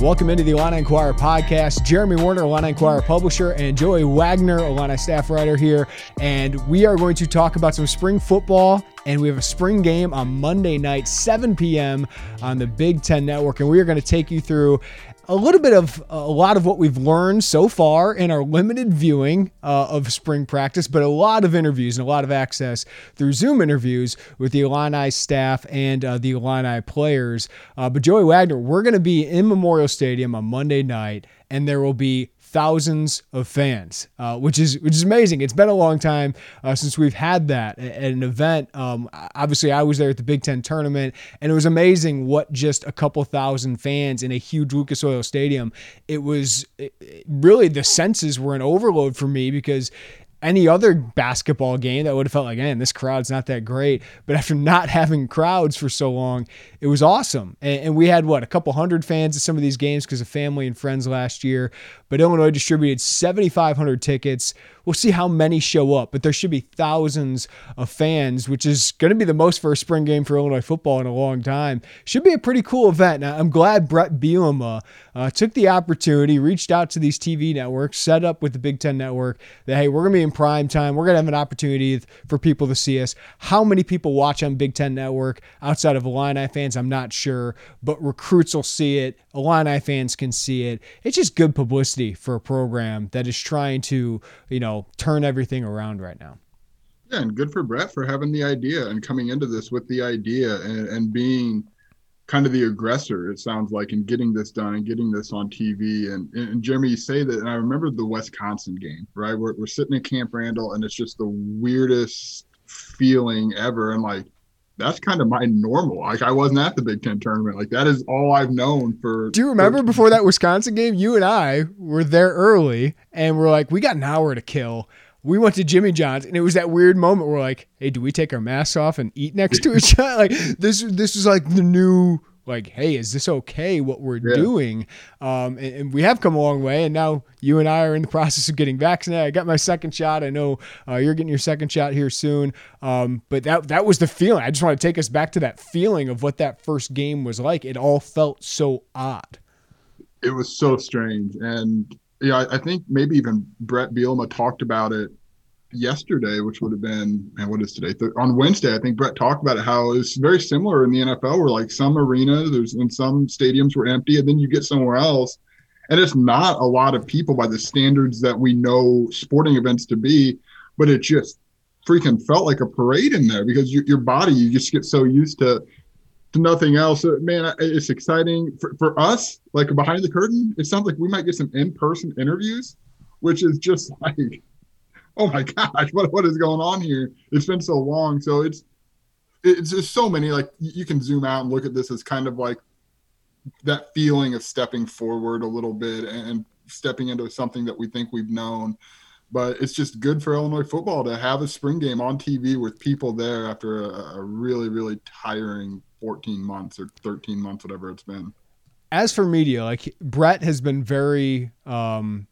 Welcome into the Illini Inquirer podcast. Jeremy Werner, Illini Inquirer publisher, and Joey Wagner, Illini staff writer here. And we are going to talk about some spring football. And we have a spring game on Monday night, 7 p.m. on the Big Ten Network. And we are going to take you through a little bit of a lot of what we've learned so far in our limited viewing uh, of spring practice, but a lot of interviews and a lot of access through Zoom interviews with the Illini staff and uh, the Illini players. Uh, but Joey Wagner, we're going to be in Memorial Stadium on Monday night, and there will be thousands of fans, uh, which is which is amazing. It's been a long time uh, since we've had that at an event. Um, obviously, I was there at the Big Ten tournament, and it was amazing what just a couple thousand fans in a huge Lucas Oil Stadium. It was it, really the senses were an overload for me because any other basketball game that would have felt like, man, this crowd's not that great. But after not having crowds for so long, it was awesome. And, and we had what a couple hundred fans at some of these games because of family and friends last year. But Illinois distributed 7,500 tickets. We'll see how many show up, but there should be thousands of fans, which is going to be the most for a spring game for Illinois football in a long time. Should be a pretty cool event. Now, I'm glad Bret Bielema uh, took the opportunity, reached out to these TV networks, set up with the Big Ten Network that, hey, we're going to be in prime time. We're going to have an opportunity for people to see us. How many people watch on Big Ten Network outside of Illini fans? I'm not sure, but recruits will see it. Illini fans can see it. It's just good publicity for a program that is trying to, you know, turn everything around right now. Yeah, and good for Bret for having the idea and coming into this with the idea and, and being kind of the aggressor, it sounds like, and getting this done and getting this on TV. And, and Jeremy, you say that, and I remember the Wisconsin game, right? We're, we're sitting in Camp Randall, and it's just the weirdest feeling ever. And like, that's kind of my normal. Like I wasn't at the Big Ten tournament. Like that is all I've known for. Do you remember before that Wisconsin game? You and I were there early, and we're like, we got an hour to kill. We went to Jimmy John's, and it was that weird moment. Where like, hey, do we take our masks off and eat next to each other? Like this, this is like the new like, hey, is this okay what we're yeah. doing? Um, and, and, we have come a long way. And now you and I are in the process of getting vaccinated. I got my second shot. I know uh, you're getting your second shot here soon. Um, but that that was the feeling. I just want to take us back to that feeling of what that first game was like. It all felt so odd. It was so strange. And yeah, I, I think maybe even Bret Bielema talked about it yesterday, which would have been, and what is today? Th- on Wednesday, I think Bret talked about it, how it's very similar in the NFL, where like some arenas, there's in some stadiums were empty, and then you get somewhere else, and it's not a lot of people by the standards that we know sporting events to be, but it just freaking felt like a parade in there because your, your body, you just get so used to to nothing else. Man, it's exciting for, for us. Like behind the curtain, it sounds like we might get some in person interviews, which is just like oh my gosh, what what is going on here? It's been so long. So it's it's just so many. Like you can zoom out and look at this as kind of like that feeling of stepping forward a little bit and stepping into something that we think we've known. But it's just good for Illinois football to have a spring game on TV with people there after a, a really, really tiring 14 months or 13 months, whatever it's been. As for media, like Bret has been very um,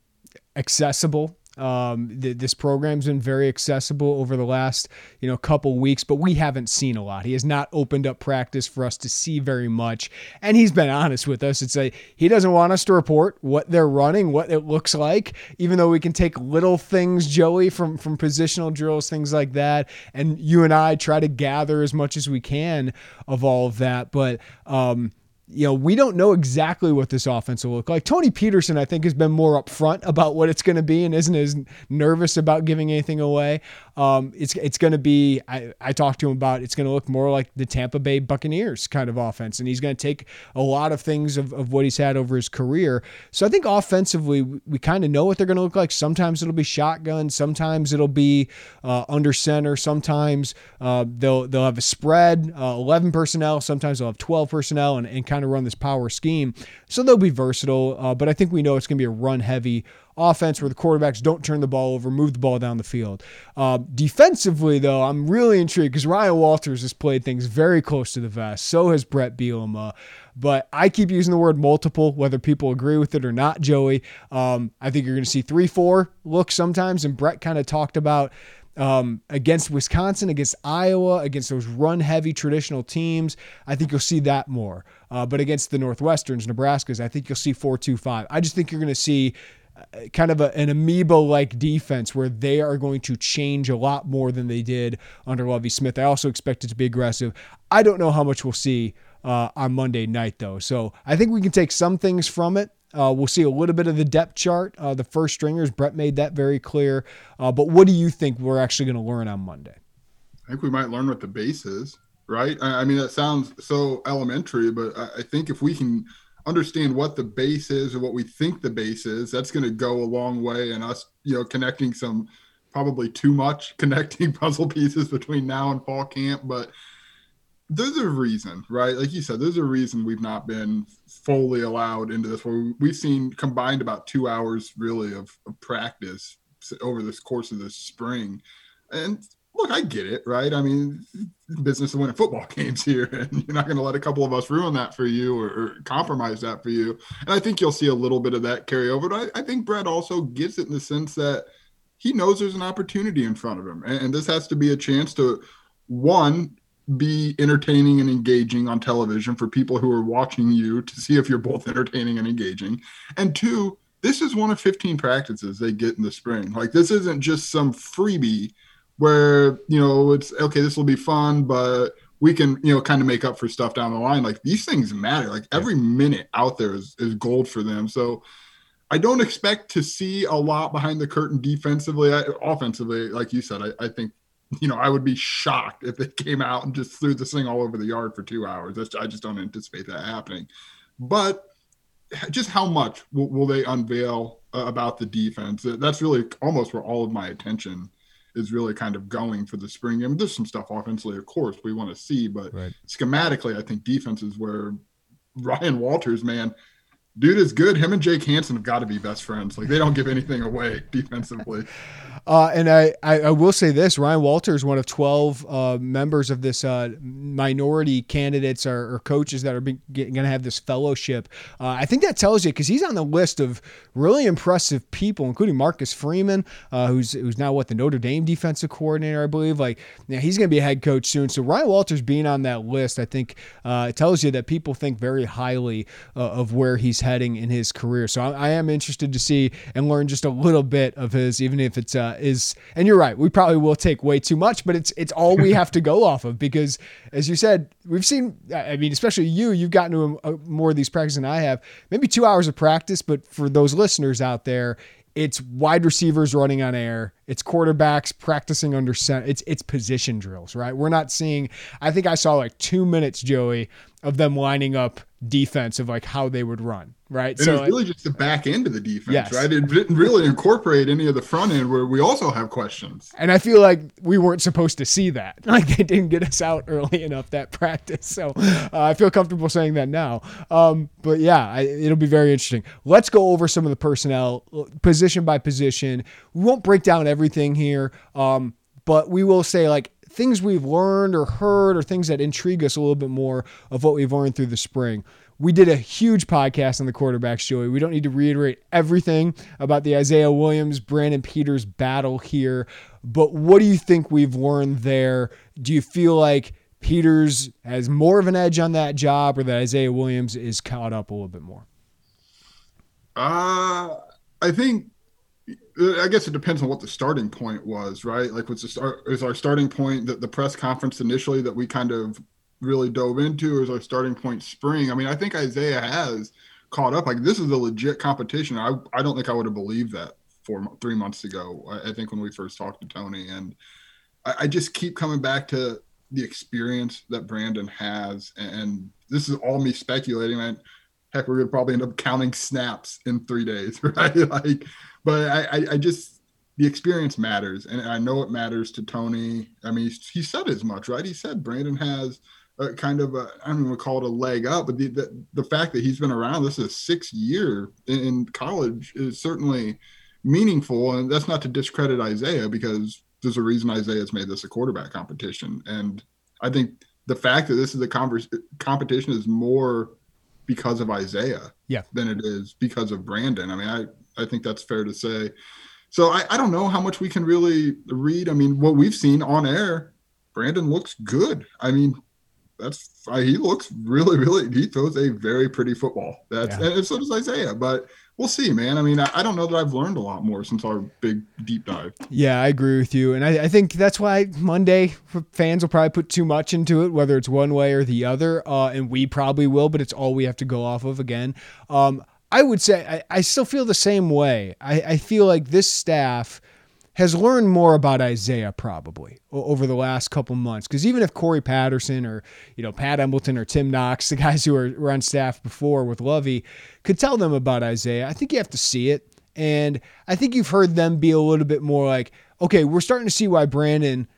accessible um, th- this program's been very accessible over the last you know couple weeks, but we haven't seen a lot. He has not opened up practice for us to see very much, and he's been honest with us. It's a he doesn't want us to report what they're running, what it looks like, even though we can take little things, Joey, from from positional drills, things like that, and you and I try to gather as much as we can of all of that, but. Um, you know, we don't know exactly what this offense will look like. Tony Petersen, I think, has been more upfront about what it's going to be and isn't as nervous about giving anything away. Um, it's it's going to be. I, I talked to him about. It's going to look more like the Tampa Bay Buccaneers kind of offense, and he's going to take a lot of things of, of what he's had over his career. So I think offensively, we, kind of know what they're going to look like. Sometimes it'll be shotgun. Sometimes it'll be uh, under center. Sometimes uh, they'll they'll have a spread, uh, eleven personnel. Sometimes they'll have twelve personnel, and, and kind kind of run this power scheme. So they'll be versatile, uh, but I think we know it's going to be a run heavy offense where the quarterbacks don't turn the ball over, move the ball down the field. Uh, defensively, though, I'm really intrigued because Ryan Walters has played things very close to the vest. So has Bret Bielema. But I keep using the word multiple, whether people agree with it or not, Joey. Um, I think you're going to see 3 4 look sometimes. And Bret kind of talked about um, against Wisconsin, against Iowa, against those run heavy traditional teams. I think you'll see that more. Uh, but against the Northwesterns, Nebraskas, I think you'll see 4 2 5. I just think you're going to see kind of a, an amoeba like defense where they are going to change a lot more than they did under Lovie Smith. I also expect it to be aggressive. I don't know how much we'll see uh, on Monday night, though. So I think we can take some things from it. Uh, we'll see a little bit of the depth chart. Uh, the first stringers, Bret made that very clear. Uh, but what do you think we're actually going to learn on Monday? I think we might learn what the base is, right? I, I mean, that sounds so elementary, but I, I, think if we can understand what the base is or what we think the base is, that's going to go a long way in us, you know, connecting some probably too much connecting puzzle pieces between now and fall camp. But there's a reason, right? Like you said, there's a reason we've not been fully allowed into this. We've seen combined about two hours really of, of practice over this course of this spring, and look, I get it, right? I mean, business of winning football games here, and you're not going to let a couple of us ruin that for you or, or, compromise that for you. And I think you'll see a little bit of that carry over. But I, I, think Bret also gets it in the sense that he knows there's an opportunity in front of him, and, and this has to be a chance to one be entertaining and engaging on television for people who are watching you to see if you're both entertaining and engaging. And two, this is one of 15 practices they get in the spring. Like this isn't just some freebie where, you know, it's okay, this will be fun, but we can, you know, kind of make up for stuff down the line. Like these things matter. Like every minute out there is, is gold for them. So I don't expect to see a lot behind the curtain defensively. I, offensively, like you said, I, I think you know, I would be shocked if they came out and just threw this thing all over the yard for two hours. That's, I just don't anticipate that happening. But just how much will, will they unveil uh, about the defense? That's really almost where all of my attention is really kind of going for the spring game. There's some stuff offensively, of course, we want to see, but right. schematically, I think defense is where Ryan Walters, man, dude is good. Him and Jake Hansen have got to be best friends. Like they don't give anything away defensively. Uh, and I, I, I, will say this: Ryan Walters, is one of twelve uh, members of this uh, minority candidates or, or, coaches that are going to have this fellowship. Uh, I think that tells you because he's on the list of really impressive people, including Marcus Freeman, uh, who's who's now what the Notre Dame defensive coordinator, I believe. Like, yeah, he's going to be a head coach soon. So Ryan Walters being on that list, I think, uh, tells you that people think very highly of where he's heading in his career. So I, I, am interested to see and learn just a little bit of his, even if it's uh, is. And you're right, we probably will take way too much, but it's it's all we have to go off of because, as you said, we've seen. I mean, especially you, you've gotten to a, a, more of these practices than I have. Maybe two hours of practice, but for those listeners out there, it's wide receivers running on air. It's quarterbacks practicing under center. It's it's position drills, right? We're not seeing. I think I saw like two minutes, Joey, of them lining up defense of like how they would run, right? And so it's really just the back end of the defense, yes. right? It didn't really incorporate any of the front end where we also have questions. And I feel like we weren't supposed to see that. Like they didn't get us out early enough that practice. So uh, I feel comfortable saying that now. Um, but yeah, I, it'll be very interesting. Let's go over some of the personnel position by position. We won't break down everything here. Um, but we will say like things we've learned or heard or things that intrigue us a little bit more of what we've learned through the spring. We did a huge podcast on the quarterbacks, Joey. We don't need to reiterate everything about the Isaiah Williams, Brandon Peters battle here, but what do you think we've learned there? Do you feel like Peters has more of an edge on that job or that Isaiah Williams is caught up a little bit more? Uh, I think Uh, I guess it depends on what the starting point was, right? Like, was the start is our starting point that the press conference initially that we kind of really dove into as our starting point spring. I mean, I think Isaiah has caught up. Like this is a legit competition. I I don't think I would have believed that four three months ago. I, I think when we first talked to Tony, and I, I, just keep coming back to the experience that Brandon has, and this is all me speculating. And heck, we're gonna probably end up counting snaps in three days, right? like, but I, I, I just the experience matters, and I know it matters to Tony. I mean, he, said as much, right? He said Brandon has a kind of a I don't even call it a leg up, but the, the, the fact that he's been around this is six year in, in college is certainly meaningful, and that's not to discredit Isaiah because there's a reason Isaiah's made this a quarterback competition, and I think the fact that this is a converse, competition is more because of Isaiah yeah. than it is because of Brandon. I mean, I I think that's fair to say. So I, I don't know how much we can really read. I mean, what we've seen on air, Brandon looks good. I mean, that's he looks really, really. He throws a very pretty football. That's yeah. and so does Isaiah. But we'll see, man. I mean, I, I, don't know that I've learned a lot more since our big deep dive. Yeah, I agree with you, and I, I think that's why Monday fans will probably put too much into it, whether it's one way or the other, uh, and we probably will. But it's all we have to go off of again. Um, I would say I, I still feel the same way. I, I feel like this staff has learned more about Isaiah probably over the last couple months. Because even if Corey Patterson or you know Pat Embleton or Tim Knox, the guys who were, were on staff before with Lovie, could tell them about Isaiah, I think you have to see it. And I think you've heard them be a little bit more like, okay, we're starting to see why Brandon,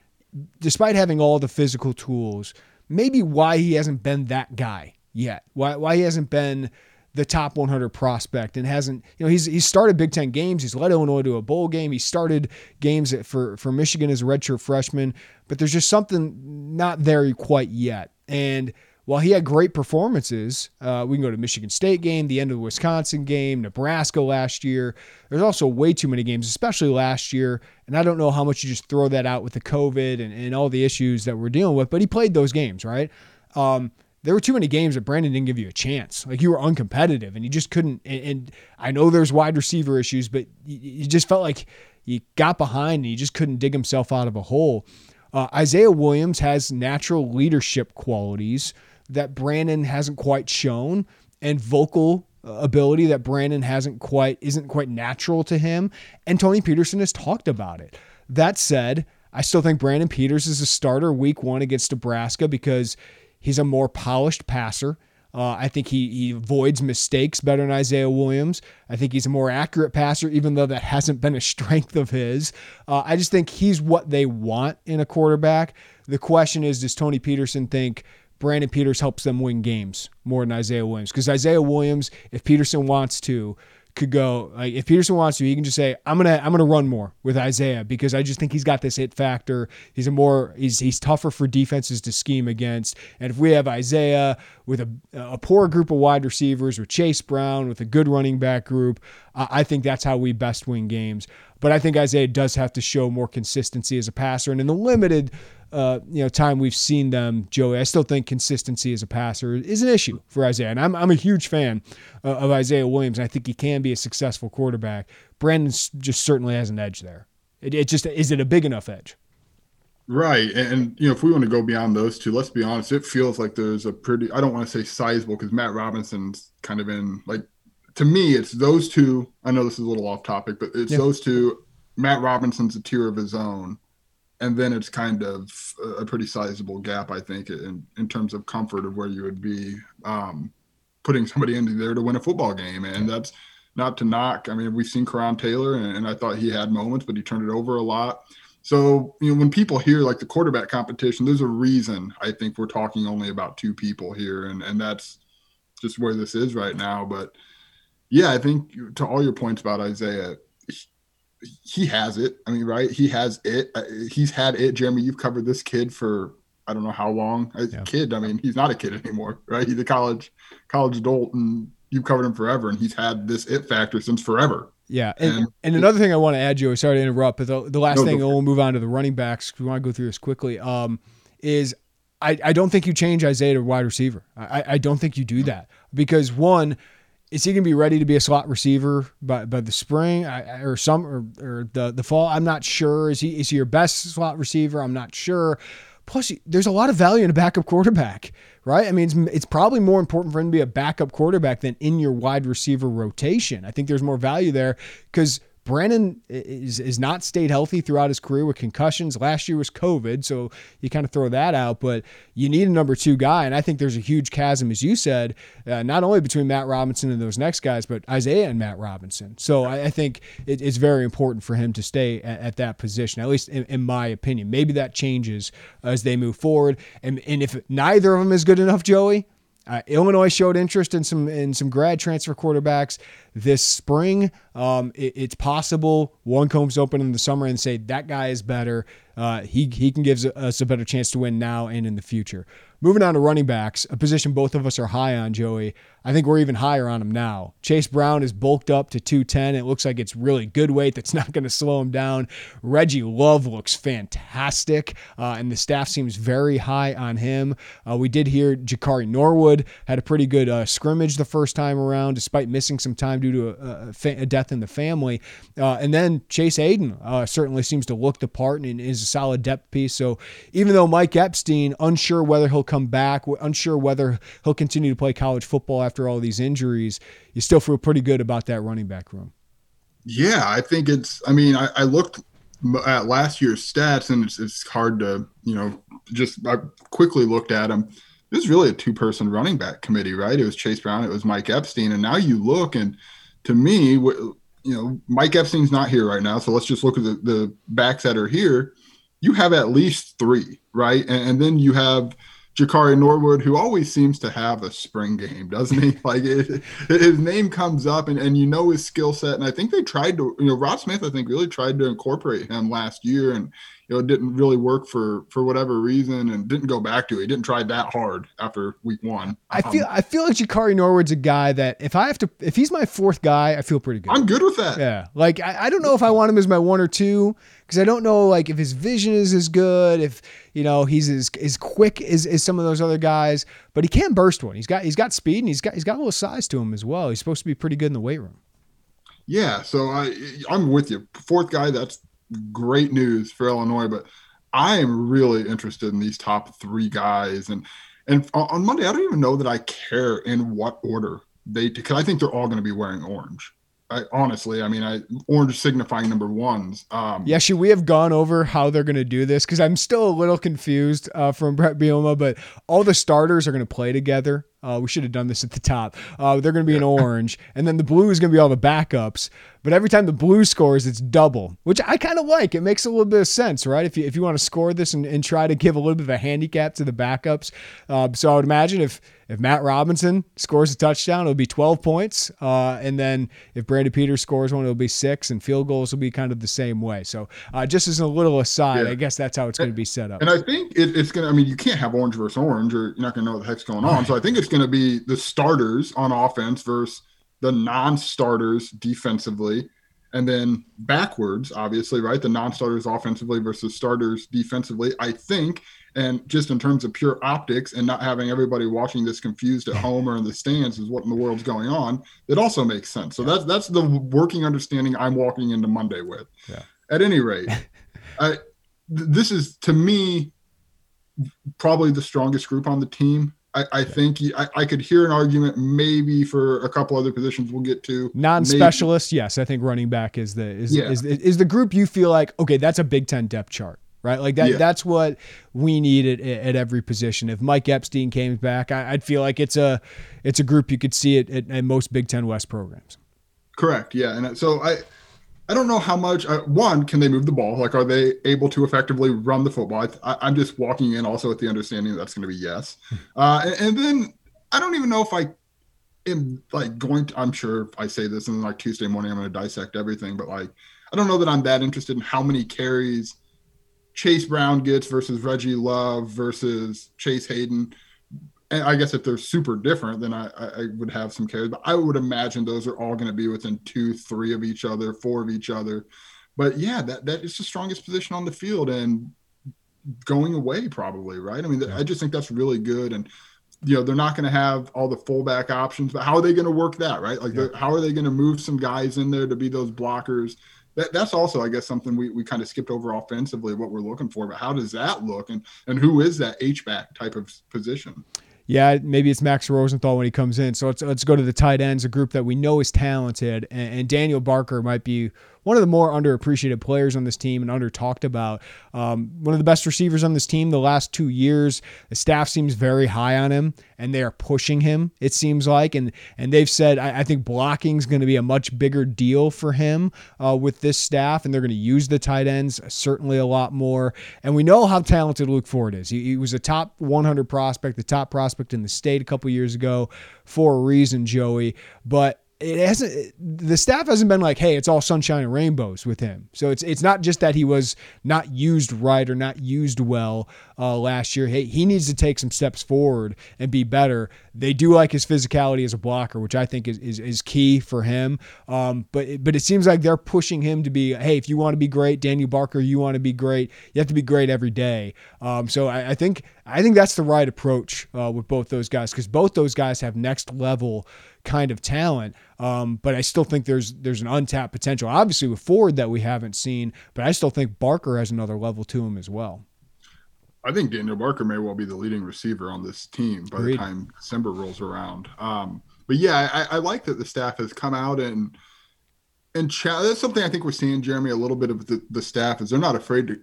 despite having all the physical tools, maybe why he hasn't been that guy yet. Why why he hasn't been the top 100 prospect and hasn't, you know, he's he's started Big Ten games. He's led Illinois to a bowl game. He started games for for Michigan as a redshirt freshman, but there's just something not there quite yet. And while he had great performances, uh, we can go to Michigan State game, the end of the Wisconsin game, Nebraska last year. There's also way too many games, especially last year. And I don't know how much you just throw that out with the COVID and, and all the issues that we're dealing with, but he played those games, right? Um, there were too many games that Brandon didn't give you a chance. Like you were uncompetitive and you just couldn't. And, and I know there's wide receiver issues, but you, you, just felt like you got behind and you just couldn't dig himself out of a hole. Uh, Isaiah Williams has natural leadership qualities that Brandon hasn't quite shown, and vocal ability that Brandon hasn't quite isn't quite natural to him. And Tony Petersen has talked about it. That said, I still think Brandon Peters is a starter week one against Nebraska because He's a more polished passer. Uh, I think he, he avoids mistakes better than Isaiah Williams. I think he's a more accurate passer, even though that hasn't been a strength of his. Uh, I just think he's what they want in a quarterback. The question is, does Tony Petersen think Brandon Peters helps them win games more than Isaiah Williams? Because Isaiah Williams, if Petersen wants to, could go like if Petersen wants to, he can just say, I'm gonna I'm gonna run more with Isaiah because I just think he's got this hit factor. He's a more he's he's tougher for defenses to scheme against. And if we have Isaiah with a, a poor group of wide receivers, with Chase Brown, with a good running back group, uh, I think that's how we best win games. But I think Isaiah does have to show more consistency as a passer. And in the limited uh, you know time we've seen them, Joey, I still think consistency as a passer is an issue for Isaiah. And I'm, I'm a huge fan uh, of Isaiah Williams. And I think he can be a successful quarterback. Brandon just certainly has an edge there. It, it just is it a big enough edge? Right. And, you know, if we want to go beyond those two, let's be honest, it feels like there's a pretty, I don't want to say sizable because Matt Robinson's kind of in like, to me, it's those two. I know this is a little off topic, but it's yeah. those two. Matt Robinson's a tier of his own and then it's kind of a pretty sizable gap, I think, in, in terms of comfort of where you would be um, putting somebody into there to win a football game. And that's not to knock. I mean, we've seen Coran Taylor, and, and I thought he had moments, but he turned it over a lot. So, you know, when people hear like the quarterback competition, there's a reason I think we're talking only about two people here. And, and that's just where this is right now. But yeah, I think to all your points about Isaiah, he has it. I mean, right? He has it. Uh, he's had it. Jeremy, you've covered this kid for I don't know how long. As yeah. a kid, I mean, he's not a kid anymore, right? He's a college college adult, and you've covered him forever, and he's had this it factor since forever. Yeah, and, and, and another thing I want to add, Joey. Sorry to interrupt, but the, the last no, thing, and we'll move on to the running backs. We want to go through this quickly. Um, is I, I don't think you change Isaiah to wide receiver. I, I don't think you do that because one, is he going to be ready to be a slot receiver by, by the spring or some or, or the the fall? I'm not sure. Is he is he your best slot receiver? I'm not sure. Plus, there's a lot of value in a backup quarterback, right? I mean, it's, it's, probably more important for him to be a backup quarterback than in your wide receiver rotation. I think there's more value there because Brandon is is not stayed healthy throughout his career with concussions. Last year was COVID, so you kind of throw that out. But you need a number two guy, and I think there's a huge chasm, as you said, uh, not only between Matt Robinson and those next guys, but Isaiah and Matt Robinson. So I, I think it, it's very important for him to stay at, at that position, at least in, in, my opinion. Maybe that changes as they move forward, and and if neither of them is good enough, Joey. Uh, Illinois showed interest in some in some grad transfer quarterbacks this spring. Um, it, it's possible one comes open in the summer and say that guy is better. Uh, he he can give us a better chance to win now and in the future. Moving on to running backs, a position both of us are high on, Joey. I think we're even higher on him now. Chase Brown is bulked up to 210. It looks like it's really good weight that's not going to slow him down. Reggie Love looks fantastic, uh, and the staff seems very high on him. Uh, we did hear Jakari Norwood had a pretty good uh, scrimmage the first time around, despite missing some time due to a, a, fa- a death in the family. Uh, and then Chase Hayden uh, certainly seems to look the part and is a solid depth piece. So even though Mike Epstein, unsure whether he'll come back, unsure whether he'll continue to play college football after all these injuries, you still feel pretty good about that running back room. Yeah, I think it's. I mean, I, I looked at last year's stats, and it's, it's hard to you know just I quickly looked at them. It was really a two-person running back committee, right? It was Chase Brown, it was Mike Epstein, and now you look and to me, you know, Mike Epstein's not here right now, so let's just look at the, the backs that are here. You have at least three, right? And, and then you have Jakari Norwood, who always seems to have a spring game, doesn't he? Like it, his name comes up, and, and you know his skill set. And I think they tried to, you know, Rod Smith, I think, really tried to incorporate him last year, and you know, it didn't really work for for whatever reason, and didn't go back to it. He didn't try that hard after week one. I um, feel I feel like Jakari Norwood's a guy that if I have to, if he's my fourth guy, I feel pretty good. I'm good with that. Yeah, like I, I don't know if I want him as my one or two because I don't know like if his vision is as good, if you know he's as, as quick as, as some of those other guys, but he can burst one. He's got he's got speed and he's got he's got a little size to him as well. He's supposed to be pretty good in the weight room. Yeah, so I I'm with you. Fourth guy, that's great news for Illinois, but I am really interested in these top three guys and and on Monday I don't even know that I care in what order they because I think they're all going to be wearing orange. I, honestly, I mean, I orange signifying number ones. Um, yeah, should we have gone over how they're going to do this? Because I'm still a little confused uh, from Bret Bielema, but all the starters are going to play together. Uh, we should have done this at the top. Uh, they're going to be in orange, and then the blue is going to be all the backups. But every time the blue scores, it's double, which I kind of like. It makes a little bit of sense, right? If you if you want to score this and, and try to give a little bit of a handicap to the backups. Uh, so I would imagine if if Matt Robinson scores a touchdown, it'll be 12 points, uh, and then if Brandon Peters scores one, it'll be six, and field goals will be kind of the same way. So uh, just as a little aside, yeah. I guess that's how it's going to be set up. And I think it, it's going to. I mean, you can't have orange versus orange, or you're not going to know what the heck's going on. So I think it's going to be the starters on offense versus the non-starters defensively and then backwards obviously right the non-starters offensively versus starters defensively i think and just in terms of pure optics and not having everybody watching this confused at home or in the stands is what in the world's going on it also makes sense so that's that's the working understanding i'm walking into monday with yeah. at any rate I, this is to me probably the strongest group on the team I, I think I, I, could hear an argument maybe for a couple other positions we'll get to. Non-specialist, maybe. yes. I think running back is the is, yeah. is, is the group you feel like okay, that's a Big Ten depth chart, right? Like that. Yeah. That's what we need at, at every position. If Mike Epstein came back, I, would feel like it's a it's a group you could see it at, at most Big Ten West programs. Correct. Yeah, and so I I don't know how much. Uh, one, can they move the ball? Like, are they able to effectively run the football? I, am just walking in also with the understanding that that's going to be yes. Uh, and, and, then I don't even know if I am like going to. I'm sure if I say this and like Tuesday morning, I'm going to dissect everything. But like, I don't know that I'm that interested in how many carries Chase Brown gets versus Reggie Love versus Chase Hayden and I guess if they're super different, then I, I would have some cares. But I would imagine those are all going to be within two, three of each other, four of each other. But yeah, that that is the strongest position on the field and going away probably, right? I mean, yeah. I just think that's really good. And you know, they're not going to have all the fullback options, but how are they going to work that, right? Like, yeah. how are they going to move some guys in there to be those blockers? That, that's also, I guess, something we, we kind of skipped over offensively, what we're looking for. But how does that look? And and who is that H back type of position? yeah, maybe it's Max Rosenthal when he comes in. So let's let's go to the tight ends, a group that we know is talented, and, and Daniel Barker might be one of the more underappreciated players on this team and under talked about. Um, one of the best receivers on this team the last two years. The staff seems very high on him, and they are pushing him. It seems like, and and they've said I, I think blocking is going to be a much bigger deal for him uh, with this staff, and they're going to use the tight ends certainly a lot more. And we know how talented Luke Ford is. He, he was a top 100 prospect, the top prospect in the state a couple years ago for a reason, Joey. But it hasn't the staff hasn't been like hey it's all sunshine and rainbows with him. So it's it's not just that he was not used right or not used well uh, last year. Hey he needs to take some steps forward and be better. They do like his physicality as a blocker which i think is is, is key for him. Um, but it, but it seems like they're pushing him to be hey if you want to be great daniel barker you want to be great you have to be great every day. Um, so I, I, think i think that's the right approach uh, with both those guys because both those guys have next level kind of talent. Um, but I still think there's there's an untapped potential. Obviously with Ford that we haven't seen, but I still think Barker has another level to him as well. I think Daniel Barker may well be the leading receiver on this team by Agreed. the time December rolls around. Um, but yeah, I, I, like that the staff has come out and and ch- that's something I think we're seeing, Jeremy. A little bit of the, the staff is they're not afraid to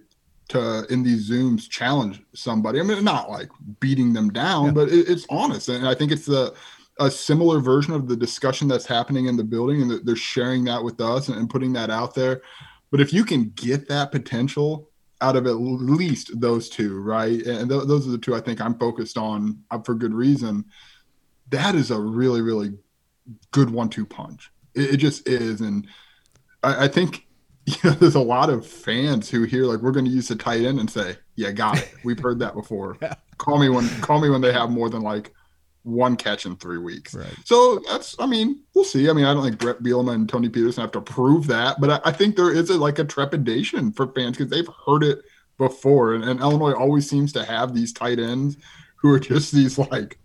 to in these zooms challenge somebody. I mean, not like beating them down, yeah. but it, it's honest, and I think it's the a similar version of the discussion that's happening in the building and they're sharing that with us and, putting that out there. But if you can get that potential out of at least those two right? And th- those are the two i think i'm focused on uh, for good reason. That is a really really good one-two punch. It, it just is. And I, I, think you know there's a lot of fans who hear like we're going to use the tight end and say yeah got it we've heard that before yeah. call me when call me when they have more than like one catch in three weeks. Right. So that's, I mean, we'll see. I mean, I don't think Bret Bielema and Tony Petersen have to prove that, but I, I think there is a, like a trepidation for fans because they've heard it before. And, and Illinois always seems to have these tight ends who are just these like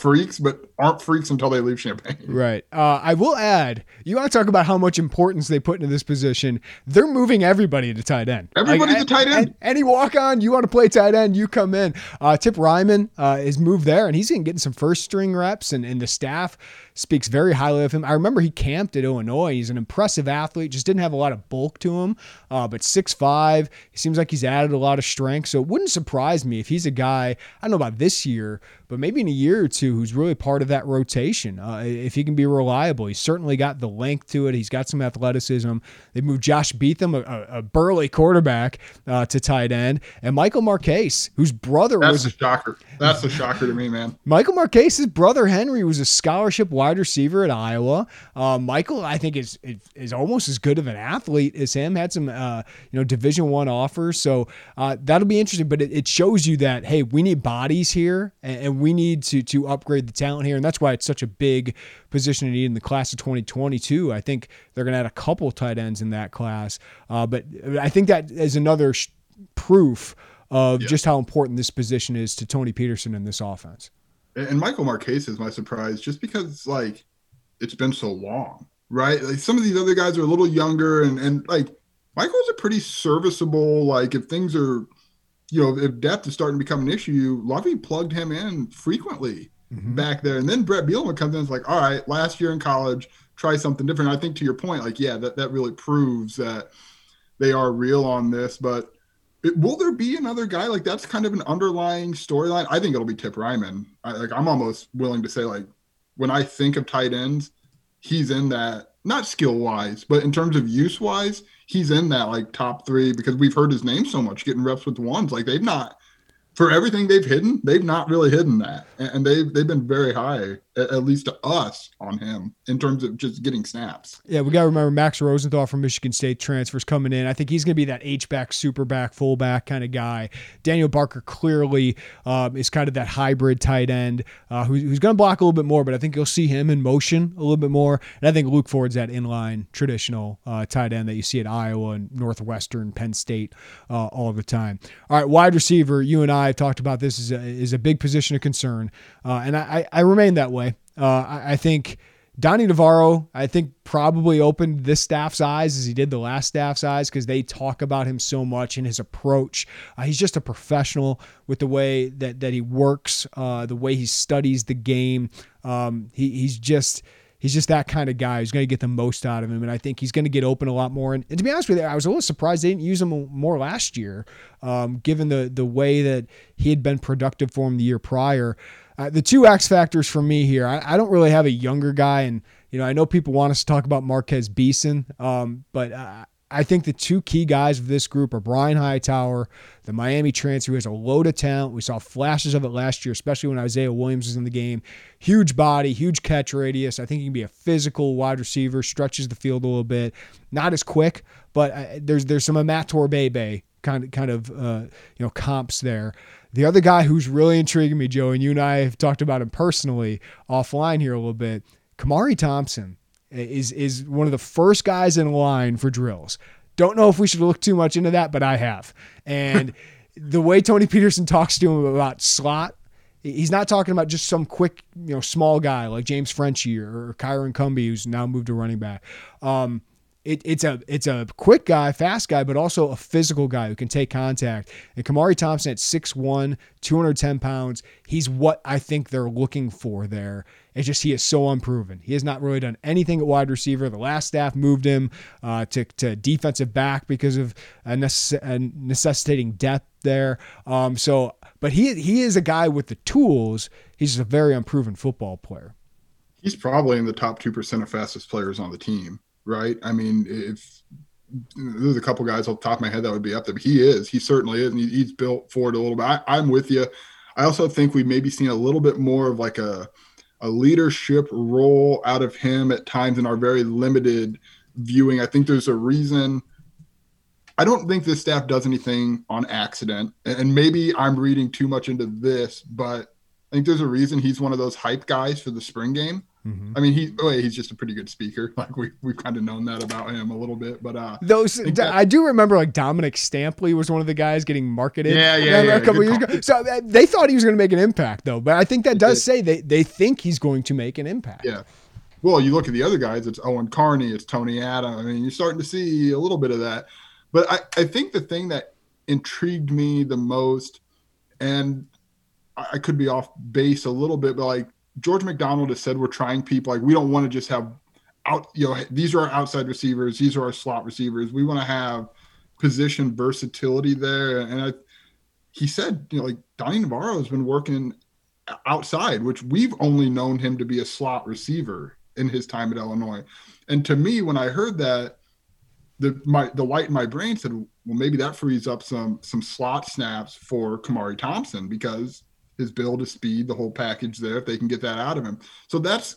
freaks, but aren't freaks until they leave Champaign. Right. Uh, I will add, you want to talk about how much importance they put into this position. They're moving everybody to tight end. Everybody's like, a tight end. Any walk on, you want to play tight end, you come in. Uh, Tip Reiman uh, is moved there, and he's getting some first string reps, and, and the staff speaks very highly of him. I remember he camped at Illinois. He's an impressive athlete, just didn't have a lot of bulk to him, uh, but 6'5, he seems like he's added a lot of strength. So it wouldn't surprise me if he's a guy, I don't know about this year, but maybe in a year or two, who's really part of that rotation. Uh, if he can be reliable, he's certainly got the length to it. He's got some athleticism. They moved Josh Beetham, a, a burly quarterback, uh, to tight end, and Michael Marquez, whose brother That's was a shocker. That's a shocker to me, man. Michael Marquez's brother Henry was a scholarship wide receiver at Iowa. Uh, Michael, I think, is is almost as good of an athlete as him. Had some, uh, you know, Division One offers, so uh, that'll be interesting. But it, it, shows you that hey, we need bodies here, and, and we need to to upgrade the talent here, and that's why it's such a big position to need in the class of 2022. I think they're going to add a couple tight ends in that class, uh, but I think that is another sh- proof of yeah. just how important this position is to Tony Petersen in this offense. And Michael Marquez is my surprise, just because like it's been so long, right? Like some of these other guys are a little younger, and and like Michael's a pretty serviceable. Like if things are, you know, if depth is starting to become an issue, Lovie plugged him in frequently mm-hmm. back there, and then Bret Bielema comes in. It's like, all right, last year in college, try something different. I think to your point, like yeah, that that really proves that they are real on this, but will there be another guy like that's kind of an underlying storyline? I think it'll be Tip Reiman. I, like I'm almost willing to say like when I think of tight ends, he's in that not skill wise, but in terms of use wise, he's in that like top three because we've heard his name so much getting reps with ones. Like they've not for everything they've hidden, they've not really hidden that, and they've they've been very high, at least to us, on him in terms of just getting snaps. Yeah, we got to remember Max Rosenthal from Michigan State transfers coming in. I think he's going to be that H back, super back, fullback kind of guy. Daniel Barker clearly um, is kind of that hybrid tight end uh, who's, who's going to block a little bit more, but I think you'll see him in motion a little bit more. And I think Luke Ford's that inline traditional uh, tight end that you see at Iowa and Northwestern, Penn State uh, all the time. All right, wide receiver, you and I have talked about this is a, is a big position of concern, uh, and I, I remain that way. Uh, I, I, think Donnie Navarro, I think, probably opened this staff's eyes as he did the last staff's eyes because they talk about him so much in his approach. Uh, he's just a professional with the way that that he works, uh, the way he studies the game. Um, he, he's just he's just that kind of guy who's going to get the most out of him. And I think he's going to get open a lot more. And, and, to be honest with you, I was a little surprised they didn't use him more last year, um, given the the way that he had been productive for him the year prior. Uh, the two X factors for me here, I, I, don't really have a younger guy, and you know I know people want us to talk about Marquez Beeson, um, but uh, I think the two key guys of this group are Brian Hightower, the Miami transfer, who has a load of talent. We saw flashes of it last year, especially when Isaiah Williams was in the game. Huge body, huge catch radius. I think he can be a physical wide receiver, stretches the field a little bit. Not as quick, but uh, there's there's some Amator Bebe kind of kind of uh, you know comps there. The other guy who's really intriguing me, Joe, and you and I have talked about him personally offline here a little bit, Khmari Thompson is is one of the first guys in line for drills. Don't know if we should look too much into that, but I have. And the way Tony Petersen talks to him about slot, he's not talking about just some quick, you know, small guy like James Frenchie or, Kyron Cumby, who's now moved to running back. Um, it, it's a it's a quick guy, fast guy, but also a physical guy who can take contact. And Khmari Thompson at 6'1", 210 pounds, he's what I think they're looking for there. It's just he is so unproven. He has not really done anything at wide receiver. The last staff moved him uh, to, to defensive back because of a necess- a necessitating depth there. Um, so, but he he is a guy with the tools. He's just a very unproven football player. He's probably in the top two percent of fastest players on the team right? I mean, if there's a couple guys off the top of my head that would be up there, but he is. He certainly is, and he's built for it a little bit. I, I'm with you. I also think we maybe seen a little bit more of like a a leadership role out of him at times in our very limited viewing. I think there's a reason. I don't think this staff does anything on accident, and maybe I'm reading too much into this, but I think there's a reason he's one of those hype guys for the spring game. Mm-hmm. I mean, he oh, he's just a pretty good speaker. Like we we've kind of known that about him a little bit. But uh, those I, that, I do remember like Dominic Stampley was one of the guys getting marketed. Yeah, yeah, yeah a couple years ago. So uh, they thought he was going to make an impact though. But I think that does say they they think he's going to make an impact. Yeah. Well, you look at the other guys. It's Owen Carney. It's Tony Adam. I mean, you're starting to see a little bit of that. But I I think the thing that intrigued me the most, and I could be off base a little bit, but like George McDonald has said we're trying people like we don't want to just have out you know these are our outside receivers these are our slot receivers. We want to have position versatility there. And I he said you know like Donnie Navarro has been working outside which we've only known him to be a slot receiver in his time at Illinois. And to me when I heard that the my the light in my brain said well maybe that frees up some some slot snaps for Khmari Thompson because his build, his speed, the whole package there, if they can get that out of him. So that's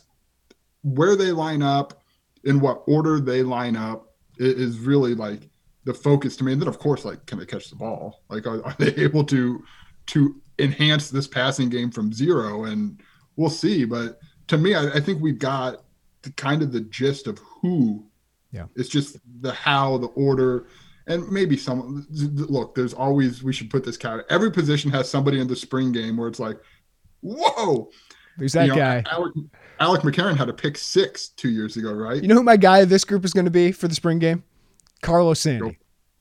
where they line up, in what order they line up is really like the focus to me. And then of course, like, can they catch the ball? Like, are, are they able to to enhance this passing game from zero? And we'll see. But to me, I, I think we've got the kind of the gist of who. Yeah. It's just the how, the order, and maybe some look there's always we should put this caveat every position has somebody in the spring game where it's like whoa. Who's that you know, guy? Alec, alec mccarron had a pick six two years ago right? You know who my guy this group is going to be for the spring game? Carlos sandy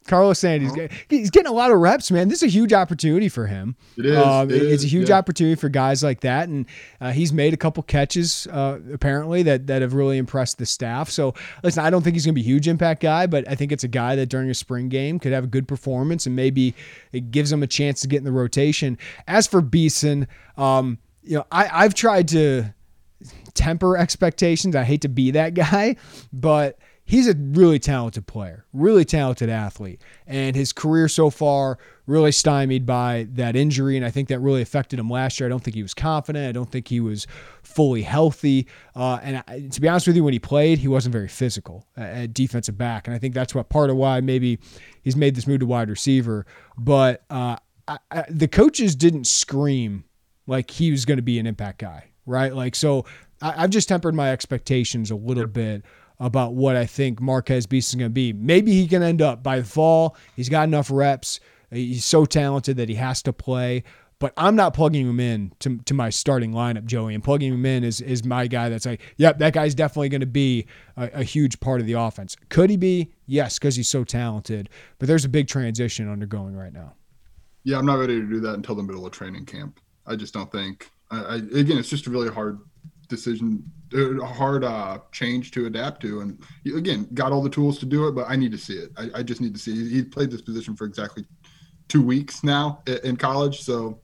Carlos Sandy's oh. he's getting a lot of reps, man. This is a huge opportunity for him. It is. Um, it it's is, a huge yeah. opportunity for guys like that, and uh, he's made a couple catches uh, apparently that that have really impressed the staff. So listen, I don't think he's going to be a huge impact guy, but I think it's a guy that during a spring game could have a good performance, and maybe it gives him a chance to get in the rotation. As for Beeson, um, you know, I, I've tried to temper expectations. I hate to be that guy, but he's a really talented player, really talented athlete. And his career so far really stymied by that injury. And I think that really affected him last year. I don't think he was confident. I don't think he was fully healthy. Uh, and I, to be honest with you, when he played, he wasn't very physical at defensive back. And I think that's what part of why maybe he's made this move to wide receiver. But uh, I, I, the coaches didn't scream like he was going to be an impact guy, right? Like, so I've just tempered my expectations a little bit about what I think Marquez Beeson is going to be. Maybe he can end up by the fall. He's got enough reps. He's so talented that he has to play. but I'm not plugging him in to, to my starting lineup, Joey. And plugging him in is is my guy that's like, yep, that guy's definitely going to be a, a, huge part of the offense. Could he be? Yes, because he's so talented. But there's a big transition undergoing right now. Yeah, I'm not ready to do that until the middle of training camp. I just don't think. I, I again, it's just a really hard decision, a hard uh, change to adapt to. And again, got all the tools to do it, but I need to see it. I, I just need to see. He played this position for exactly two weeks now in college, so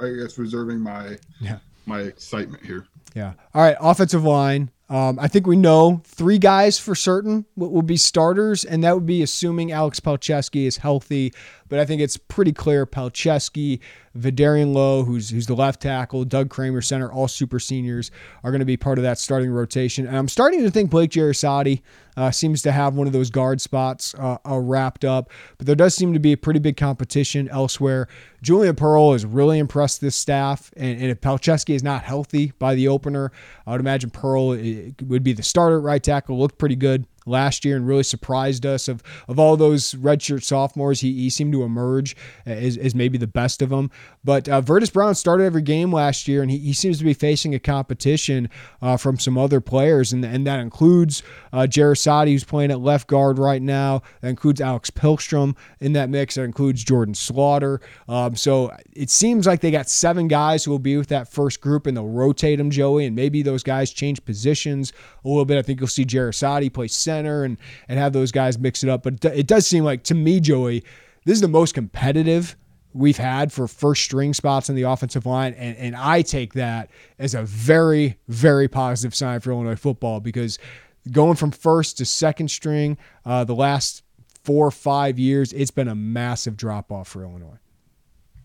I guess reserving my yeah. my excitement here. Yeah. All right. Offensive line. Um, I think we know three guys for certain will be starters, and that would be assuming Alex Palczewski is healthy. But I think it's pretty clear Palczewski, Vederian Lowe, who's who's the left tackle, Doug Kramer, center, all super seniors are going to be part of that starting rotation. And I'm starting to think Blake Jeresaty uh, seems to have one of those guard spots uh, uh, wrapped up. But there does seem to be a pretty big competition elsewhere. Julian Pearl has really impressed this staff, and, and if Palczewski is not healthy by the opener, I would imagine Pearl would be the starter right tackle. Looked pretty good last year and really surprised us. Of of all those redshirt sophomores, he, he seemed to emerge as, as maybe the best of them. But uh, Verdis Brown started every game last year, and he, he seems to be facing a competition uh, from some other players, and, and that includes uh, Jeresaty, who's playing at left guard right now. That includes Alex Pihlstrom in that mix. That includes Jordan Slaughter. Um, so it seems like they got seven guys who will be with that first group, and they'll rotate them, Joey, and maybe those guys change positions a little bit. I think you'll see Jeresaty play center and and have those guys mix it up. But it does seem like to me, Joey, this is the most competitive we've had for first string spots in the offensive line. And, and I take that as a very, very positive sign for Illinois football because going from first to second string uh, the last four or five years, it's been a massive drop off for Illinois.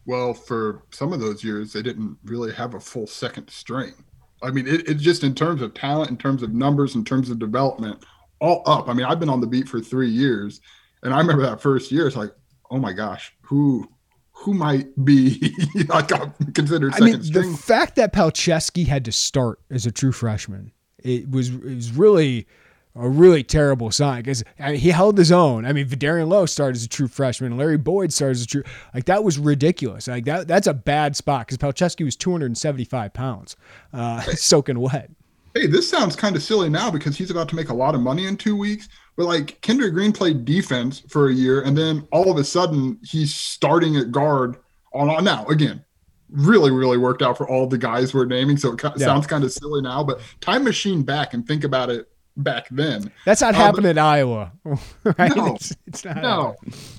Well, for some of those years, they didn't really have a full second string. I mean, it, it just in terms of talent, in terms of numbers, in terms of development, all up. I mean, I've been on the beat for three years, and I remember that first year. It's like, oh my gosh, who who might be like considered second I mean, string? The fact that Palczewski had to start as a true freshman, it was it was really a really terrible sign because I mean, he held his own. I mean, Vederian Lowe started as a true freshman. Larry Boyd started as a true like that was ridiculous. Like that that's a bad spot because Palczewski was 275 pounds, uh, soaking wet hey, this sounds kind of silly now because he's about to make a lot of money in two weeks. But like Kendrick Green played defense for a year, and then all of a sudden he's starting at guard on on now again. Really, really worked out for all the guys we're naming. So it yeah. sounds kind of silly now, but time machine back and think about it back then. That's not uh, happening in Iowa, right? No, it's, it's not no.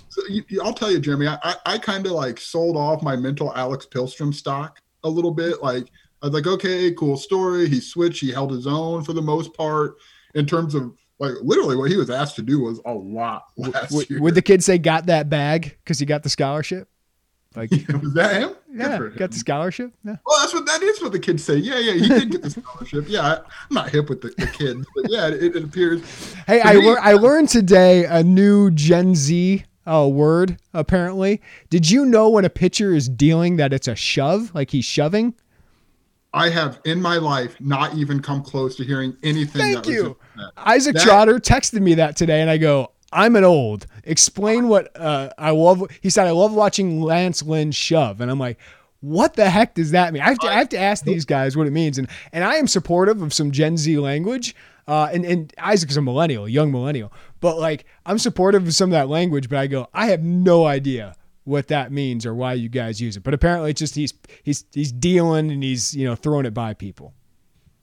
So you, I'll tell you, Jeremy, I, I, I kind of like sold off my mental Alex Pihlstrom stock a little bit. Like I was like, okay, cool story. He switched. He held his own for the most part in terms of like literally what he was asked to do was a lot last would, year. Would the kid say got that bag because he got the scholarship? Like was that him? Yeah, him. got the scholarship. Yeah. Well, that's what that is. What the kids say. Yeah, yeah, he did get the scholarship. Yeah, I, am not hip with the, the kids, but yeah, it, it appears. Hey, I lear- I learned today a new Gen Z uh, word. Apparently, did you know when a pitcher is dealing that it's a shove, like he's shoving? I have in my life not even come close to hearing anything. Thank you. Isaac that, Trotter texted me that today, and I go, I'm an old. Explain what uh, I love. He said, I love watching Lance Lynn shove. And I'm like, what the heck does that mean? I have to, I have to ask these guys what it means. And, and I am supportive of some Gen Z language. Uh, and, and Isaac's a millennial, young millennial. But like, I'm supportive of some of that language, but I go, I have no idea what that means or why you guys use it. But apparently, it's just he's he's he's dealing and he's you know throwing it by people.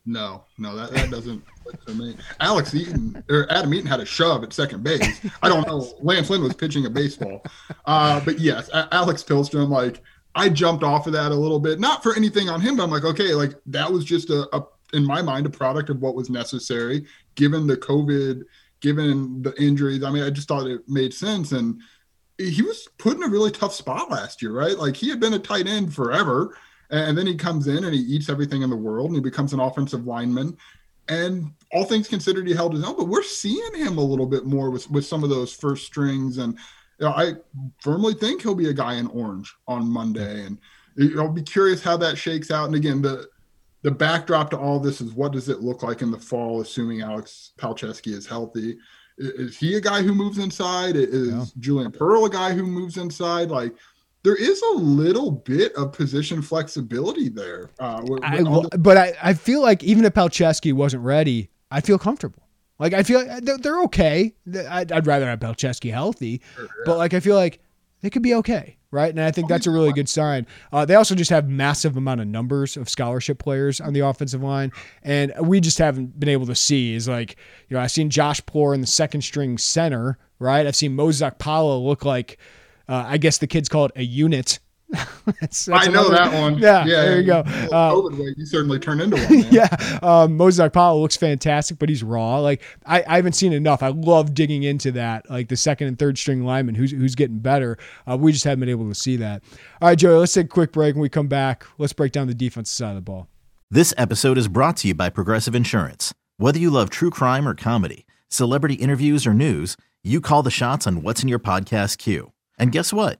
No, no, that, that doesn't for me. Alex Eaton or Adam Eaton had a shove at second base. I don't know. Lance Lynn was pitching a baseball, uh, but yes, Alex Pihlstrom. Like I jumped off of that a little bit, not for anything on him, but I'm like, okay, like that was just a, a in my mind a product of what was necessary given the COVID, given the injuries. I mean, I just thought it made sense and he was put in a really tough spot last year, right? Like he had been a tight end forever, and then he comes in and he eats everything in the world, and he becomes an offensive lineman. And all things considered, he held his own. But we're seeing him a little bit more with with some of those first strings, and you know, I firmly think he'll be a guy in orange on Monday. And I'll be curious how that shakes out. And again, the the backdrop to all this is what does it look like in the fall, assuming Alex Palczewski is healthy is he a guy who moves inside? Is yeah. Julian Pearl a guy who moves inside? Like, there is a little bit of position flexibility there. Uh, with, I, the- but I, I feel like even if Palczewski wasn't ready, I feel comfortable. Like I feel like they're, they're okay. I'd, I'd, rather have Palczewski healthy, sure, yeah. but like I feel like they could be okay, right? And I think that's a really good sign. Uh, they also just have massive amount of numbers of scholarship players on the offensive line, and we just haven't been able to see. Is like you know I've seen Josh Poor in the second string center, right? I've seen Mozak Pala look like. Uh, I guess the kids call it a unit that's, that's I know another, that one. Yeah, yeah there you go. Uh, you certainly turn into one. Man. yeah, um, Mozak Powell looks fantastic, but he's raw. Like I, I haven't seen enough. I love digging into that, like the second and third string lineman who's who's getting better. Uh, we just haven't been able to see that. All right, Joey, let's take a quick break. When we come back, let's break down the defensive side of the ball. This episode is brought to you by Progressive Insurance. Whether you love true crime or comedy, celebrity interviews or news, you call the shots on what's in your podcast queue. And guess what?